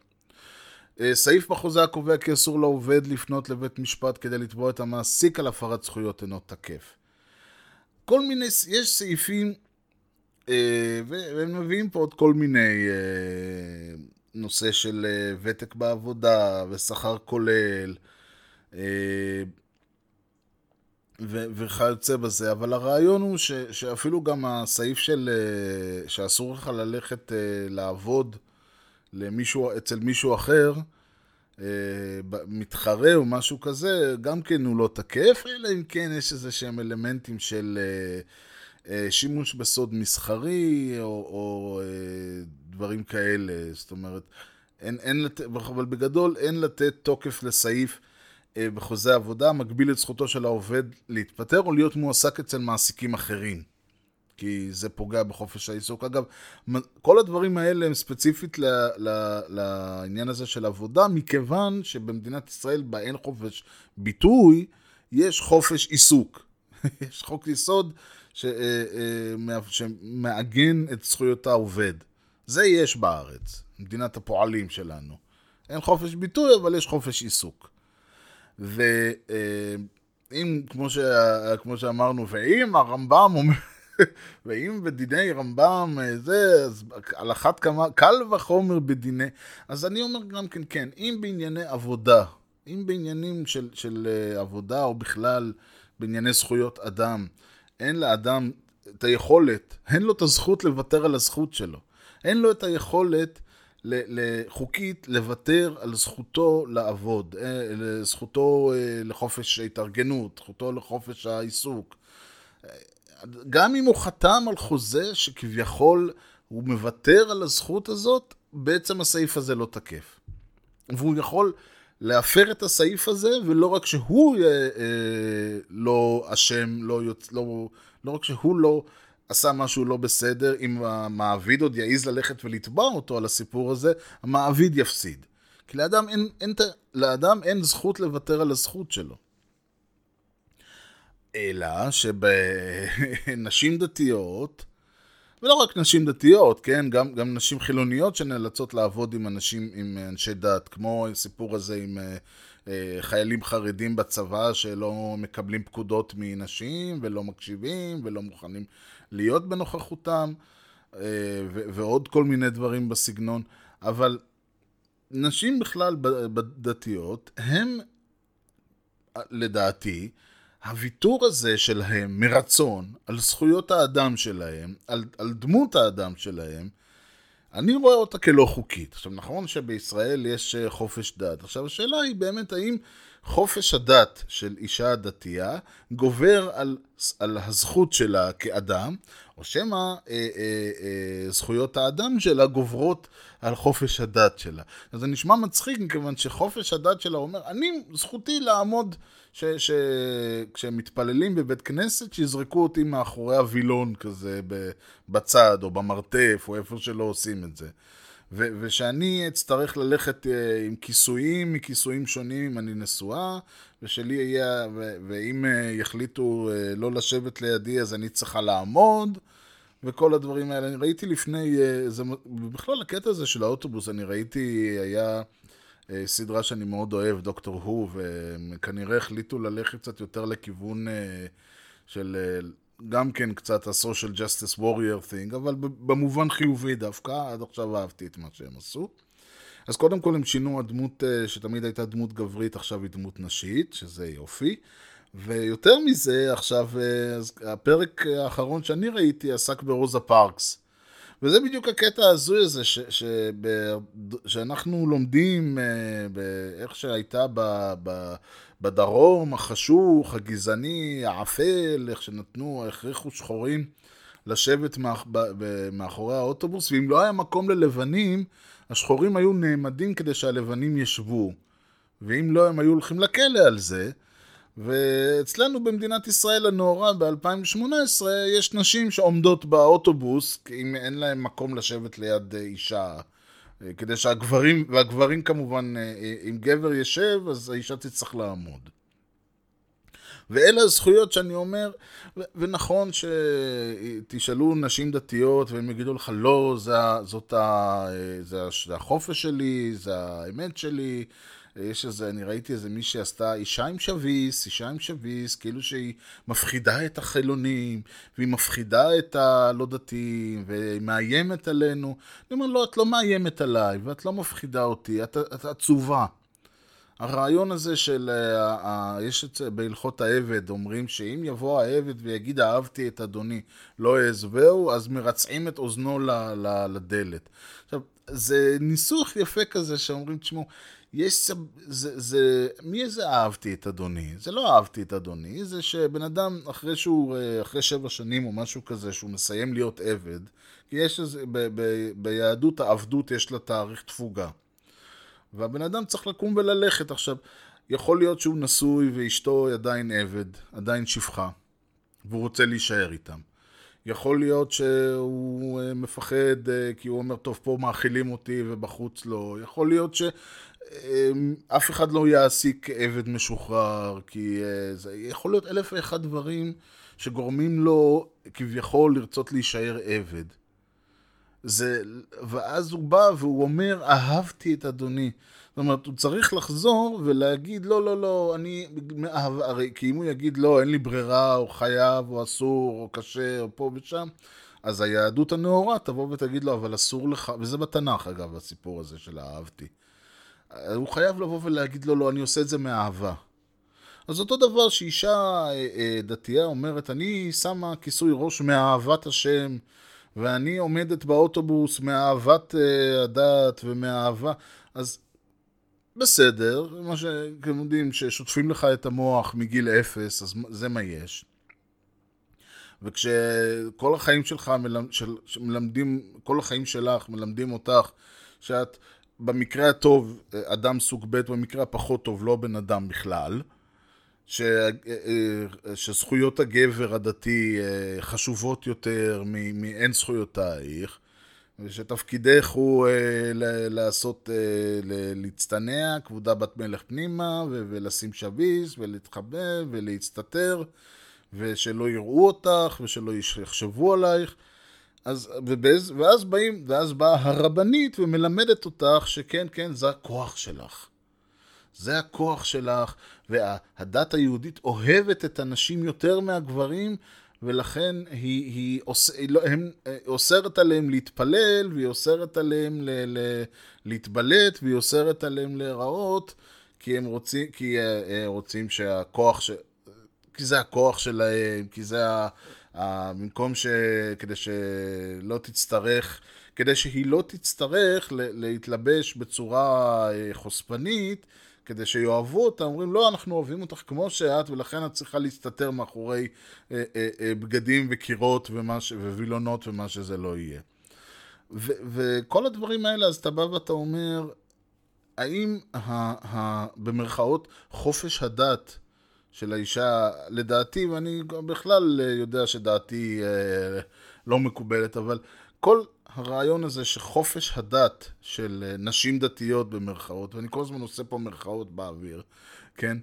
סעיף בחוזה הקובע כי אסור לעובד לפנות לבית משפט כדי לתבוע את המעסיק על הפרת זכויות אינו תקף. כל מיני, יש סעיפים, והם מביאים פה עוד כל מיני נושא של ותק בעבודה ושכר כולל. וכיוצא בזה, אבל הרעיון הוא שאפילו גם הסעיף של אה, שאסור לך ללכת אה, לעבוד למישהו, אצל מישהו אחר, אה, מתחרה או משהו כזה, גם כן הוא לא תקף, אלא אם כן יש איזה שהם אלמנטים של אה, אה, שימוש בסוד מסחרי או, או דברים כאלה, זאת אומרת, אין, אין לת... אבל בגדול אין לתת תוקף לסעיף בחוזה עבודה מגביל את זכותו של העובד להתפטר או להיות מועסק אצל מעסיקים אחרים. כי זה פוגע בחופש העיסוק. אגב, כל הדברים האלה הם ספציפית ל, ל, לעניין הזה של עבודה, מכיוון שבמדינת ישראל, בה אין חופש ביטוי, יש חופש עיסוק. יש חוק יסוד ש, אה, אה, שמעגן את זכויות העובד. זה יש בארץ, מדינת הפועלים שלנו. אין חופש ביטוי, אבל יש חופש עיסוק. ואם, כמו, שה, כמו שאמרנו, ואם הרמב"ם אומר, ואם בדיני רמב"ם אה, זה, אז על אחת כמה, קל וחומר בדיני, אז אני אומר גם כן, כן, אם בענייני עבודה, אם בעניינים של, של אה, עבודה או בכלל בענייני זכויות אדם, אין לאדם את היכולת, אין לו את הזכות לוותר על הזכות שלו. אין לו את היכולת חוקית לוותר על זכותו לעבוד, אה, זכותו לחופש ההתארגנות, זכותו לחופש העיסוק. גם אם הוא חתם על חוזה שכביכול הוא מוותר על הזכות הזאת, בעצם הסעיף הזה לא תקף. והוא יכול להפר את הסעיף הזה, ולא רק שהוא אה, אה, לא אשם, לא, יוצ... לא, לא רק שהוא לא עשה משהו לא בסדר, אם המעביד עוד יעז ללכת ולתבע אותו על הסיפור הזה, המעביד יפסיד. כי לאדם אין, אין, לאדם אין זכות לוותר על הזכות שלו. אלא שבנשים דתיות, ולא רק נשים דתיות, כן, גם, גם נשים חילוניות שנאלצות לעבוד עם אנשים, עם אנשי דת, כמו הסיפור הזה עם אה, אה, חיילים חרדים בצבא שלא מקבלים פקודות מנשים ולא מקשיבים ולא מוכנים להיות בנוכחותם, אה, ו- ועוד כל מיני דברים בסגנון, אבל נשים בכלל דתיות, הם, לדעתי, הוויתור הזה שלהם מרצון על זכויות האדם שלהם, על, על דמות האדם שלהם, אני רואה אותה כלא חוקית. עכשיו, נכון שבישראל יש אה, חופש דת. עכשיו, השאלה היא באמת האם חופש הדת של אישה דתייה גובר על, על הזכות שלה כאדם, או שמא אה, אה, אה, זכויות האדם שלה גוברות על חופש הדת שלה. אז זה נשמע מצחיק, מכיוון שחופש הדת שלה אומר, אני, זכותי לעמוד, ש, ש, כשהם מתפללים בבית כנסת, שיזרקו אותי מאחורי הווילון כזה בצד, או במרתף, או איפה שלא עושים את זה. ו- ושאני אצטרך ללכת uh, עם כיסויים מכיסויים שונים אם אני נשואה, ושלי יהיה, ו- ואם uh, יחליטו uh, לא לשבת לידי אז אני צריכה לעמוד, וכל הדברים האלה. אני ראיתי לפני, uh, זה, בכלל הקטע הזה של האוטובוס, אני ראיתי, היה סדרה שאני מאוד אוהב, דוקטור הו, וכנראה החליטו ללכת קצת יותר לכיוון של... גם כן קצת ה-social justice warrior thing, אבל במובן חיובי דווקא, עד עכשיו אהבתי את מה שהם עשו. אז קודם כל הם שינו הדמות שתמיד הייתה דמות גברית, עכשיו היא דמות נשית, שזה יופי. ויותר מזה, עכשיו, הפרק האחרון שאני ראיתי עסק ברוזה פארקס. וזה בדיוק הקטע ההזוי הזה, ש, ש, ב, שאנחנו לומדים באיך שהייתה ב, ב, בדרום, החשוך, הגזעני, האפל, איך שנתנו, הכריחו שחורים לשבת מאח, מאחורי האוטובוס, ואם לא היה מקום ללבנים, השחורים היו נעמדים כדי שהלבנים ישבו. ואם לא, הם היו הולכים לכלא על זה. ואצלנו במדינת ישראל הנאורה ב-2018 יש נשים שעומדות באוטובוס אם אין להם מקום לשבת ליד אישה כדי שהגברים, והגברים כמובן, אם גבר ישב אז האישה תצטרך לעמוד. ואלה הזכויות שאני אומר, ונכון שתשאלו נשים דתיות והם יגידו לך לא, זה, זאת ה, זה, זה החופש שלי, זה האמת שלי, יש איזה, אני ראיתי איזה מי שעשתה אישה עם שביס, אישה עם שביס, כאילו שהיא מפחידה את החילונים, והיא מפחידה את הלא דתיים, והיא מאיימת עלינו. אני אומר, לא, את לא מאיימת עליי, ואת לא מפחידה אותי, את, את עצובה. הרעיון הזה של, אה, יש את זה בהלכות העבד, אומרים שאם יבוא העבד ויגיד אהבתי את אדוני, לא אעזבהו, אז מרצעים את אוזנו ל, ל, לדלת. עכשיו, זה ניסוח יפה כזה שאומרים, תשמעו, יש, זה, זה, מי זה אהבתי את אדוני? זה לא אהבתי את אדוני, זה שבן אדם, אחרי שהוא, אה, אחרי שבע שנים או משהו כזה, שהוא מסיים להיות עבד, כי יש איזה, ב, ב, ביהדות העבדות יש לה תאריך תפוגה. והבן אדם צריך לקום וללכת. עכשיו, יכול להיות שהוא נשוי ואשתו עדיין עבד, עדיין שפחה, והוא רוצה להישאר איתם. יכול להיות שהוא אה, מפחד אה, כי הוא אומר, טוב, פה מאכילים אותי ובחוץ לא. יכול להיות שאף אחד לא יעסיק עבד משוחרר, כי אה, זה יכול להיות אלף ואחד דברים שגורמים לו כביכול לרצות להישאר עבד. זה, ואז הוא בא והוא אומר, אהבתי את אדוני. זאת אומרת, הוא צריך לחזור ולהגיד, לא, לא, לא, אני, מאהב, הרי כי אם הוא יגיד, לא, אין לי ברירה, או חייב, או אסור, או קשה, או פה ושם, אז היהדות הנאורה תבוא ותגיד לו, אבל אסור לך, וזה בתנ"ך אגב, הסיפור הזה של אהבתי. הוא חייב לבוא ולהגיד לו, לא, אני עושה את זה מאהבה. אז אותו דבר שאישה אה, אה, דתייה אומרת, אני שמה כיסוי ראש מאהבת השם, ואני עומדת באוטובוס מאהבת אה, הדת ומאהבה, אז בסדר, מה שאתם יודעים, ששוטפים לך את המוח מגיל אפס, אז זה מה יש. וכשכל החיים שלך מלמד, של, מלמדים, כל החיים שלך מלמדים אותך שאת במקרה הטוב אדם סוג ב', במקרה הפחות טוב לא בן אדם בכלל, ש, שזכויות הגבר הדתי אה, חשובות יותר מאין זכויותייך, ושתפקידך הוא אה, לעשות, אה, להצטנע, כבודה בת מלך פנימה, ולשים שביס, ולהתחבא, ולהצטטר, ושלא יראו אותך, ושלא יחשבו עלייך. אז, ובאז, ואז באים, ואז באה הרבנית ומלמדת אותך שכן, כן, זה הכוח שלך. זה הכוח שלך, והדת היהודית אוהבת את הנשים יותר מהגברים, ולכן היא, היא, אוס, היא לא, הם, אוסרת עליהם להתפלל, והיא אוסרת עליהם ל, ל, להתבלט, והיא אוסרת עליהם להיראות, כי הם רוצים, כי הם רוצים שהכוח, ש, כי זה הכוח שלהם, כי זה ה... ה במקום ש... כדי שלא תצטרך, כדי שהיא לא תצטרך להתלבש בצורה חושפנית, כדי שיאהבו אותה, אומרים, לא, אנחנו אוהבים אותך כמו שאת, ולכן את צריכה להסתתר מאחורי אה, אה, אה, בגדים וקירות ומש, ווילונות ומה שזה לא יהיה. ו, וכל הדברים האלה, אז אתה בא ואתה אומר, האם ה, ה, במרכאות חופש הדת של האישה, לדעתי, ואני בכלל יודע שדעתי אה, לא מקובלת, אבל כל הרעיון הזה שחופש הדת של נשים דתיות במרכאות, ואני כל הזמן עושה פה מרכאות באוויר, כן?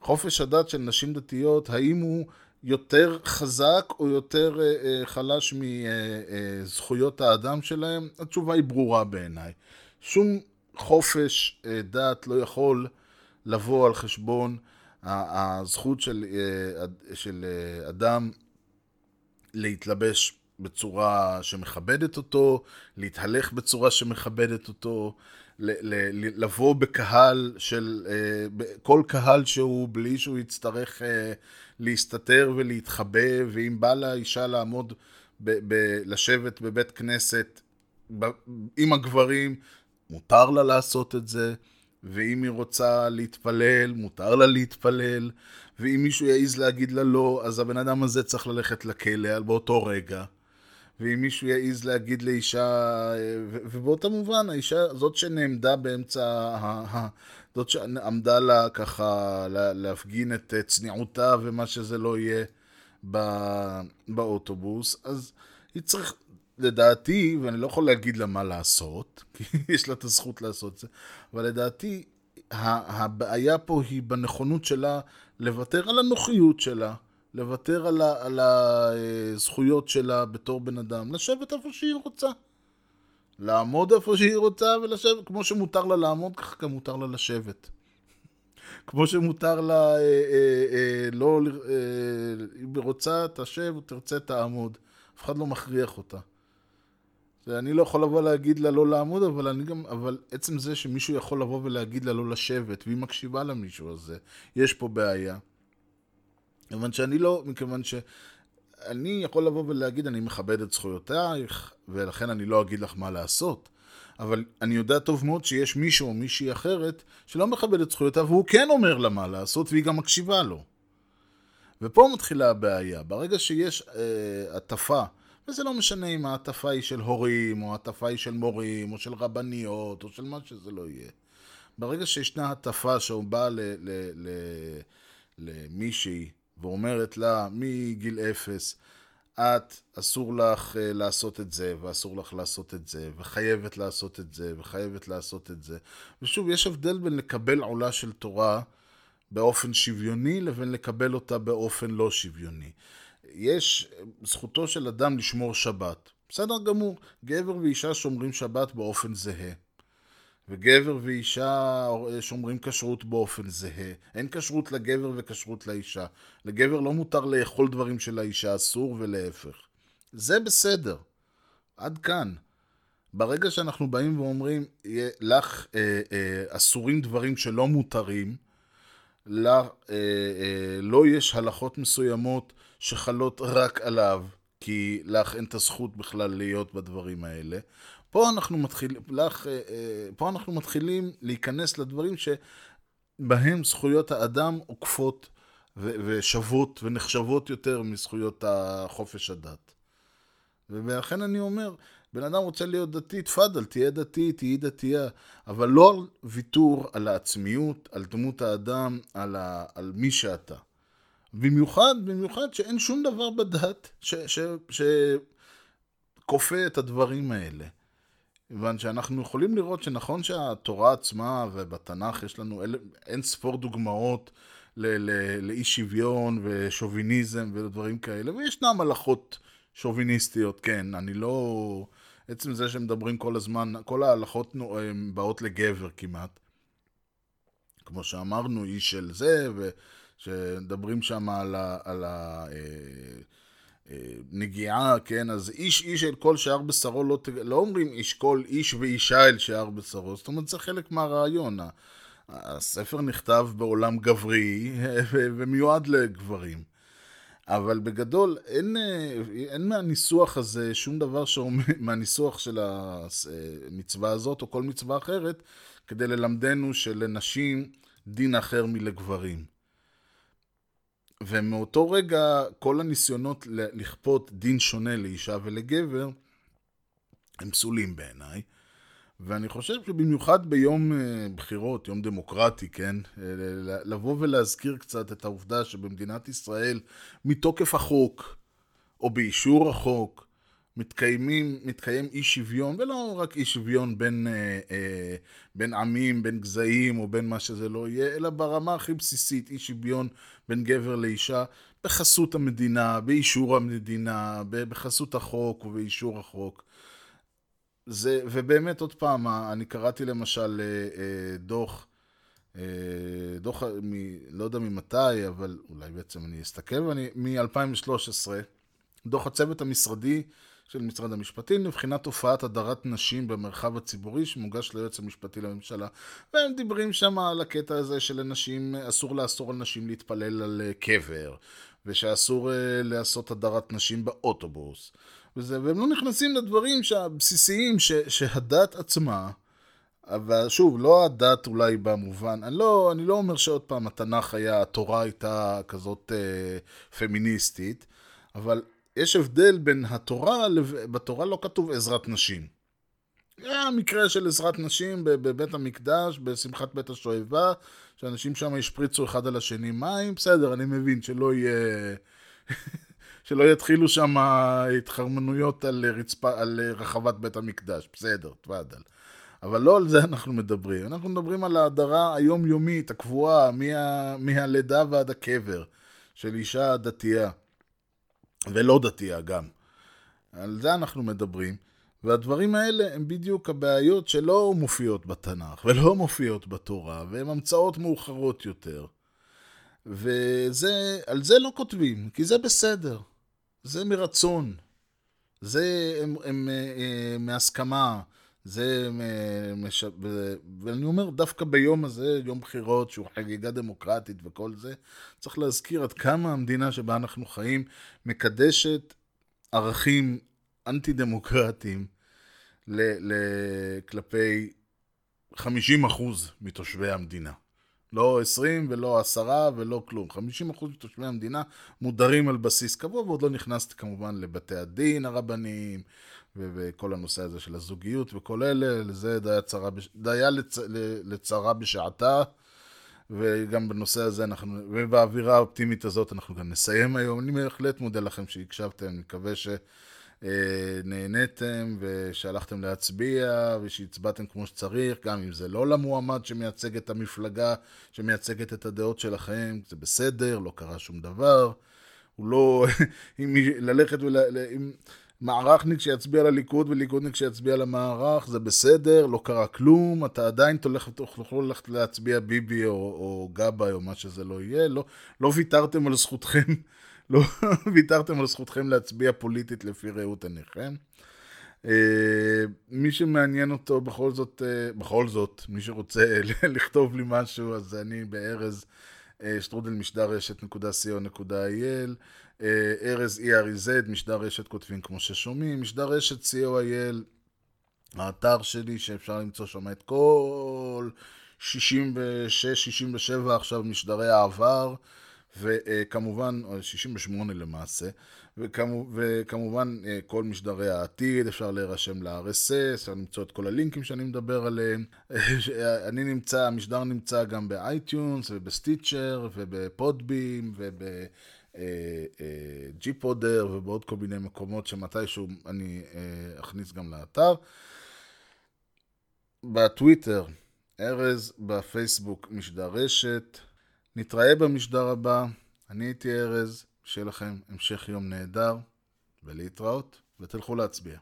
חופש הדת של נשים דתיות, האם הוא יותר חזק או יותר אה, אה, חלש מזכויות האדם שלהם? התשובה היא ברורה בעיניי. שום חופש אה, דת לא יכול לבוא על חשבון הזכות של, של אדם להתלבש בצורה שמכבדת אותו, להתהלך בצורה שמכבדת אותו, לבוא בקהל של, כל קהל שהוא, בלי שהוא יצטרך להסתתר ולהתחבא, ואם בא לאישה לעמוד, ב, ב, לשבת בבית כנסת עם הגברים, מותר לה לעשות את זה. ואם היא רוצה להתפלל, מותר לה להתפלל, ואם מישהו יעז להגיד לה לא, אז הבן אדם הזה צריך ללכת לכלא באותו רגע. ואם מישהו יעז להגיד לאישה, ובאותו מובן, האישה, זאת שנעמדה באמצע, זאת שעמדה לה ככה להפגין את צניעותה ומה שזה לא יהיה באוטובוס, אז היא צריכה, לדעתי, ואני לא יכול להגיד לה מה לעשות, כי יש לה את הזכות לעשות את זה, אבל לדעתי, הבעיה פה היא בנכונות שלה לוותר על הנוחיות שלה, לוותר על, ה, על הזכויות שלה בתור בן אדם, לשבת איפה שהיא רוצה. לעמוד איפה שהיא רוצה ולשבת, כמו שמותר לה לעמוד, ככה גם מותר לה לשבת. כמו שמותר לה, אה, אה, אה, לא, אה, אם היא רוצה, תשב, תרצה, תעמוד. אף אחד לא מכריח אותה. אני לא יכול לבוא להגיד לה לא לעמוד, אבל אני גם, אבל עצם זה שמישהו יכול לבוא ולהגיד לה לא לשבת, והיא מקשיבה למישהו הזה, יש פה בעיה. כיוון שאני לא, מכיוון שאני יכול לבוא ולהגיד, אני מכבד את זכויותייך, ולכן אני לא אגיד לך מה לעשות. אבל אני יודע טוב מאוד שיש מישהו או מישהי אחרת שלא מכבד את זכויותיו, והוא כן אומר לה מה לעשות, והיא גם מקשיבה לו. ופה מתחילה הבעיה. ברגע שיש אה, הטפה, וזה לא משנה אם ההטפה היא של הורים, או ההטפה היא של מורים, או של רבניות, או של מה שזה לא יהיה. ברגע שישנה הטפה ל, למישהי ואומרת לה מגיל אפס, את, אסור לך uh, לעשות את זה, ואסור לך לעשות את זה, וחייבת לעשות את זה, וחייבת לעשות את זה. ושוב, יש הבדל בין לקבל עולה של תורה באופן שוויוני, לבין לקבל אותה באופן לא שוויוני. יש זכותו של אדם לשמור שבת. בסדר גמור, גבר ואישה שומרים שבת באופן זהה. וגבר ואישה שומרים כשרות באופן זהה. אין כשרות לגבר וכשרות לאישה. לגבר לא מותר לאכול דברים של האישה, אסור ולהפך. זה בסדר. עד כאן. ברגע שאנחנו באים ואומרים, לך אה, אה, אסורים דברים שלא מותרים, לה, אה, אה, לא יש הלכות מסוימות שחלות רק עליו, כי לך אין את הזכות בכלל להיות בדברים האלה. פה אנחנו, מתחיל, לך, אה, אה, פה אנחנו מתחילים להיכנס לדברים שבהם זכויות האדם עוקפות ושוות ונחשבות יותר מזכויות החופש הדת. ולכן אני אומר, בן אדם רוצה להיות דתי, תפאדל, תהיה דתי, תהיי דתייה, אבל לא על ויתור על העצמיות, על דמות האדם, על, ה, על מי שאתה. במיוחד, במיוחד שאין שום דבר בדת שכופה את הדברים האלה. כיוון שאנחנו יכולים לראות שנכון שהתורה עצמה ובתנ"ך יש לנו אל, אין ספור דוגמאות לאי שוויון ושוביניזם ודברים כאלה, וישנם הלכות שוביניסטיות, כן, אני לא... עצם זה שמדברים כל הזמן, כל ההלכות באות לגבר כמעט. כמו שאמרנו, איש של זה, ושמדברים שם על ה... על ה אה, נגיעה, כן, אז איש איש אל כל שאר בשרו, לא, לא אומרים איש כל איש ואישה אל שאר בשרו, זאת אומרת זה חלק מהרעיון. הספר נכתב בעולם גברי ומיועד לגברים. אבל בגדול, אין, אין מהניסוח הזה שום דבר שאומר, מהניסוח של המצווה הזאת או כל מצווה אחרת, כדי ללמדנו שלנשים דין אחר מלגברים. ומאותו רגע כל הניסיונות לכפות דין שונה לאישה ולגבר הם פסולים בעיניי. ואני חושב שבמיוחד ביום אה, בחירות, יום דמוקרטי, כן? אה, לבוא ולהזכיר קצת את העובדה שבמדינת ישראל, מתוקף החוק, או באישור החוק, מתקיימים, מתקיים אי שוויון, ולא רק אי שוויון בין, אה, אה, בין עמים, בין גזעים או בין מה שזה לא יהיה, אלא ברמה הכי בסיסית, אי שוויון בין גבר לאישה, בחסות המדינה, באישור המדינה, בחסות החוק ובאישור החוק. זה, ובאמת, עוד פעם, אני קראתי למשל אה, אה, דוח, אה, דוח, מ, לא יודע ממתי, אבל אולי בעצם אני אסתכל, מ-2013, דוח הצוות המשרדי של משרד המשפטים לבחינת תופעת הדרת נשים במרחב הציבורי שמוגש ליועץ המשפטי לממשלה. והם דיברים שם על הקטע הזה שלנשים, אסור לאסור על נשים להתפלל על אה, קבר, ושאסור uh, לעשות הדרת נשים באוטובוס. וזה, והם לא נכנסים לדברים הבסיסיים שהדת עצמה, אבל שוב, לא הדת אולי במובן, אני לא, אני לא אומר שעוד פעם התנ"ך היה, התורה הייתה כזאת אה, פמיניסטית, אבל יש הבדל בין התורה, בתורה לא כתוב עזרת נשים. היה מקרה של עזרת נשים בבית המקדש, בשמחת בית השואבה, שאנשים שם השפריצו אחד על השני מים, בסדר, אני מבין שלא יהיה... שלא יתחילו שם התחרמנויות על, רצפה, על רחבת בית המקדש, בסדר, תוודל. אבל לא על זה אנחנו מדברים, אנחנו מדברים על ההדרה היומיומית, הקבועה, מה, מהלידה ועד הקבר, של אישה דתייה. ולא דתייה גם. על זה אנחנו מדברים. והדברים האלה הם בדיוק הבעיות שלא מופיעות בתנ"ך ולא מופיעות בתורה, והן המצאות מאוחרות יותר. ועל זה לא כותבים, כי זה בסדר. זה מרצון. זה הם, הם, הם מהסכמה, זה, מש... ואני אומר דווקא ביום הזה, יום בחירות שהוא חגיגה דמוקרטית וכל זה, צריך להזכיר עד כמה המדינה שבה אנחנו חיים מקדשת ערכים אנטי דמוקרטיים ל... ל... כלפי 50% מתושבי המדינה. לא 20 ולא 10 ולא כלום. 50% מתושבי המדינה מודרים על בסיס קבוע, ועוד לא נכנסתי כמובן לבתי הדין הרבניים, וכל הנושא הזה של הזוגיות וכל אלה, זה די צרה, די לצ, לצרה בשעתה, וגם בנושא הזה אנחנו, ובאווירה האופטימית הזאת אנחנו גם נסיים היום. אני בהחלט מודה לכם שהקשבתם, אני מקווה ש... אה, נהניתם ושהלכתם להצביע ושהצבעתם כמו שצריך, גם אם זה לא למועמד שמייצג את המפלגה, שמייצגת את הדעות שלכם, זה בסדר, לא קרה שום דבר. הוא לא... אם ללכת ול... אם מערכניק שיצביע לליכוד וליכודניק שיצביע למערך, זה בסדר, לא קרה כלום, אתה עדיין תולך, תוכלו ללכת להצביע ביבי או, או גבאי או מה שזה לא יהיה, לא, לא ויתרתם על זכותכם לא ויתרתם על זכותכם להצביע פוליטית לפי ראות עיניכם. אה, מי שמעניין אותו בכל זאת, אה, בכל זאת, מי שרוצה לכתוב לי משהו, אז אני בארז אה, שטרודל משדר רשת נקודה co.il, ארז ERZ, משדר רשת כותבים כמו ששומעים, משדר רשת co.il, האתר שלי שאפשר למצוא שם את כל 66-67 עכשיו משדרי העבר. וכמובן, 68 למעשה, וכמו, וכמובן אה, כל משדרי העתיד, אפשר להירשם ל-RSS, אפשר למצוא את כל הלינקים שאני מדבר עליהם. אני נמצא, המשדר נמצא גם ב iTunes וב Stitcher וב Podbean וב... gPodder ובעוד כל מיני מקומות שמתישהו אני אה, אכניס גם לאתר. בטוויטר, ארז, בפייסבוק, משדר רשת. נתראה במשדר הבא, אני הייתי ארז, שיהיה לכם המשך יום נהדר, ולהתראות, ותלכו להצביע.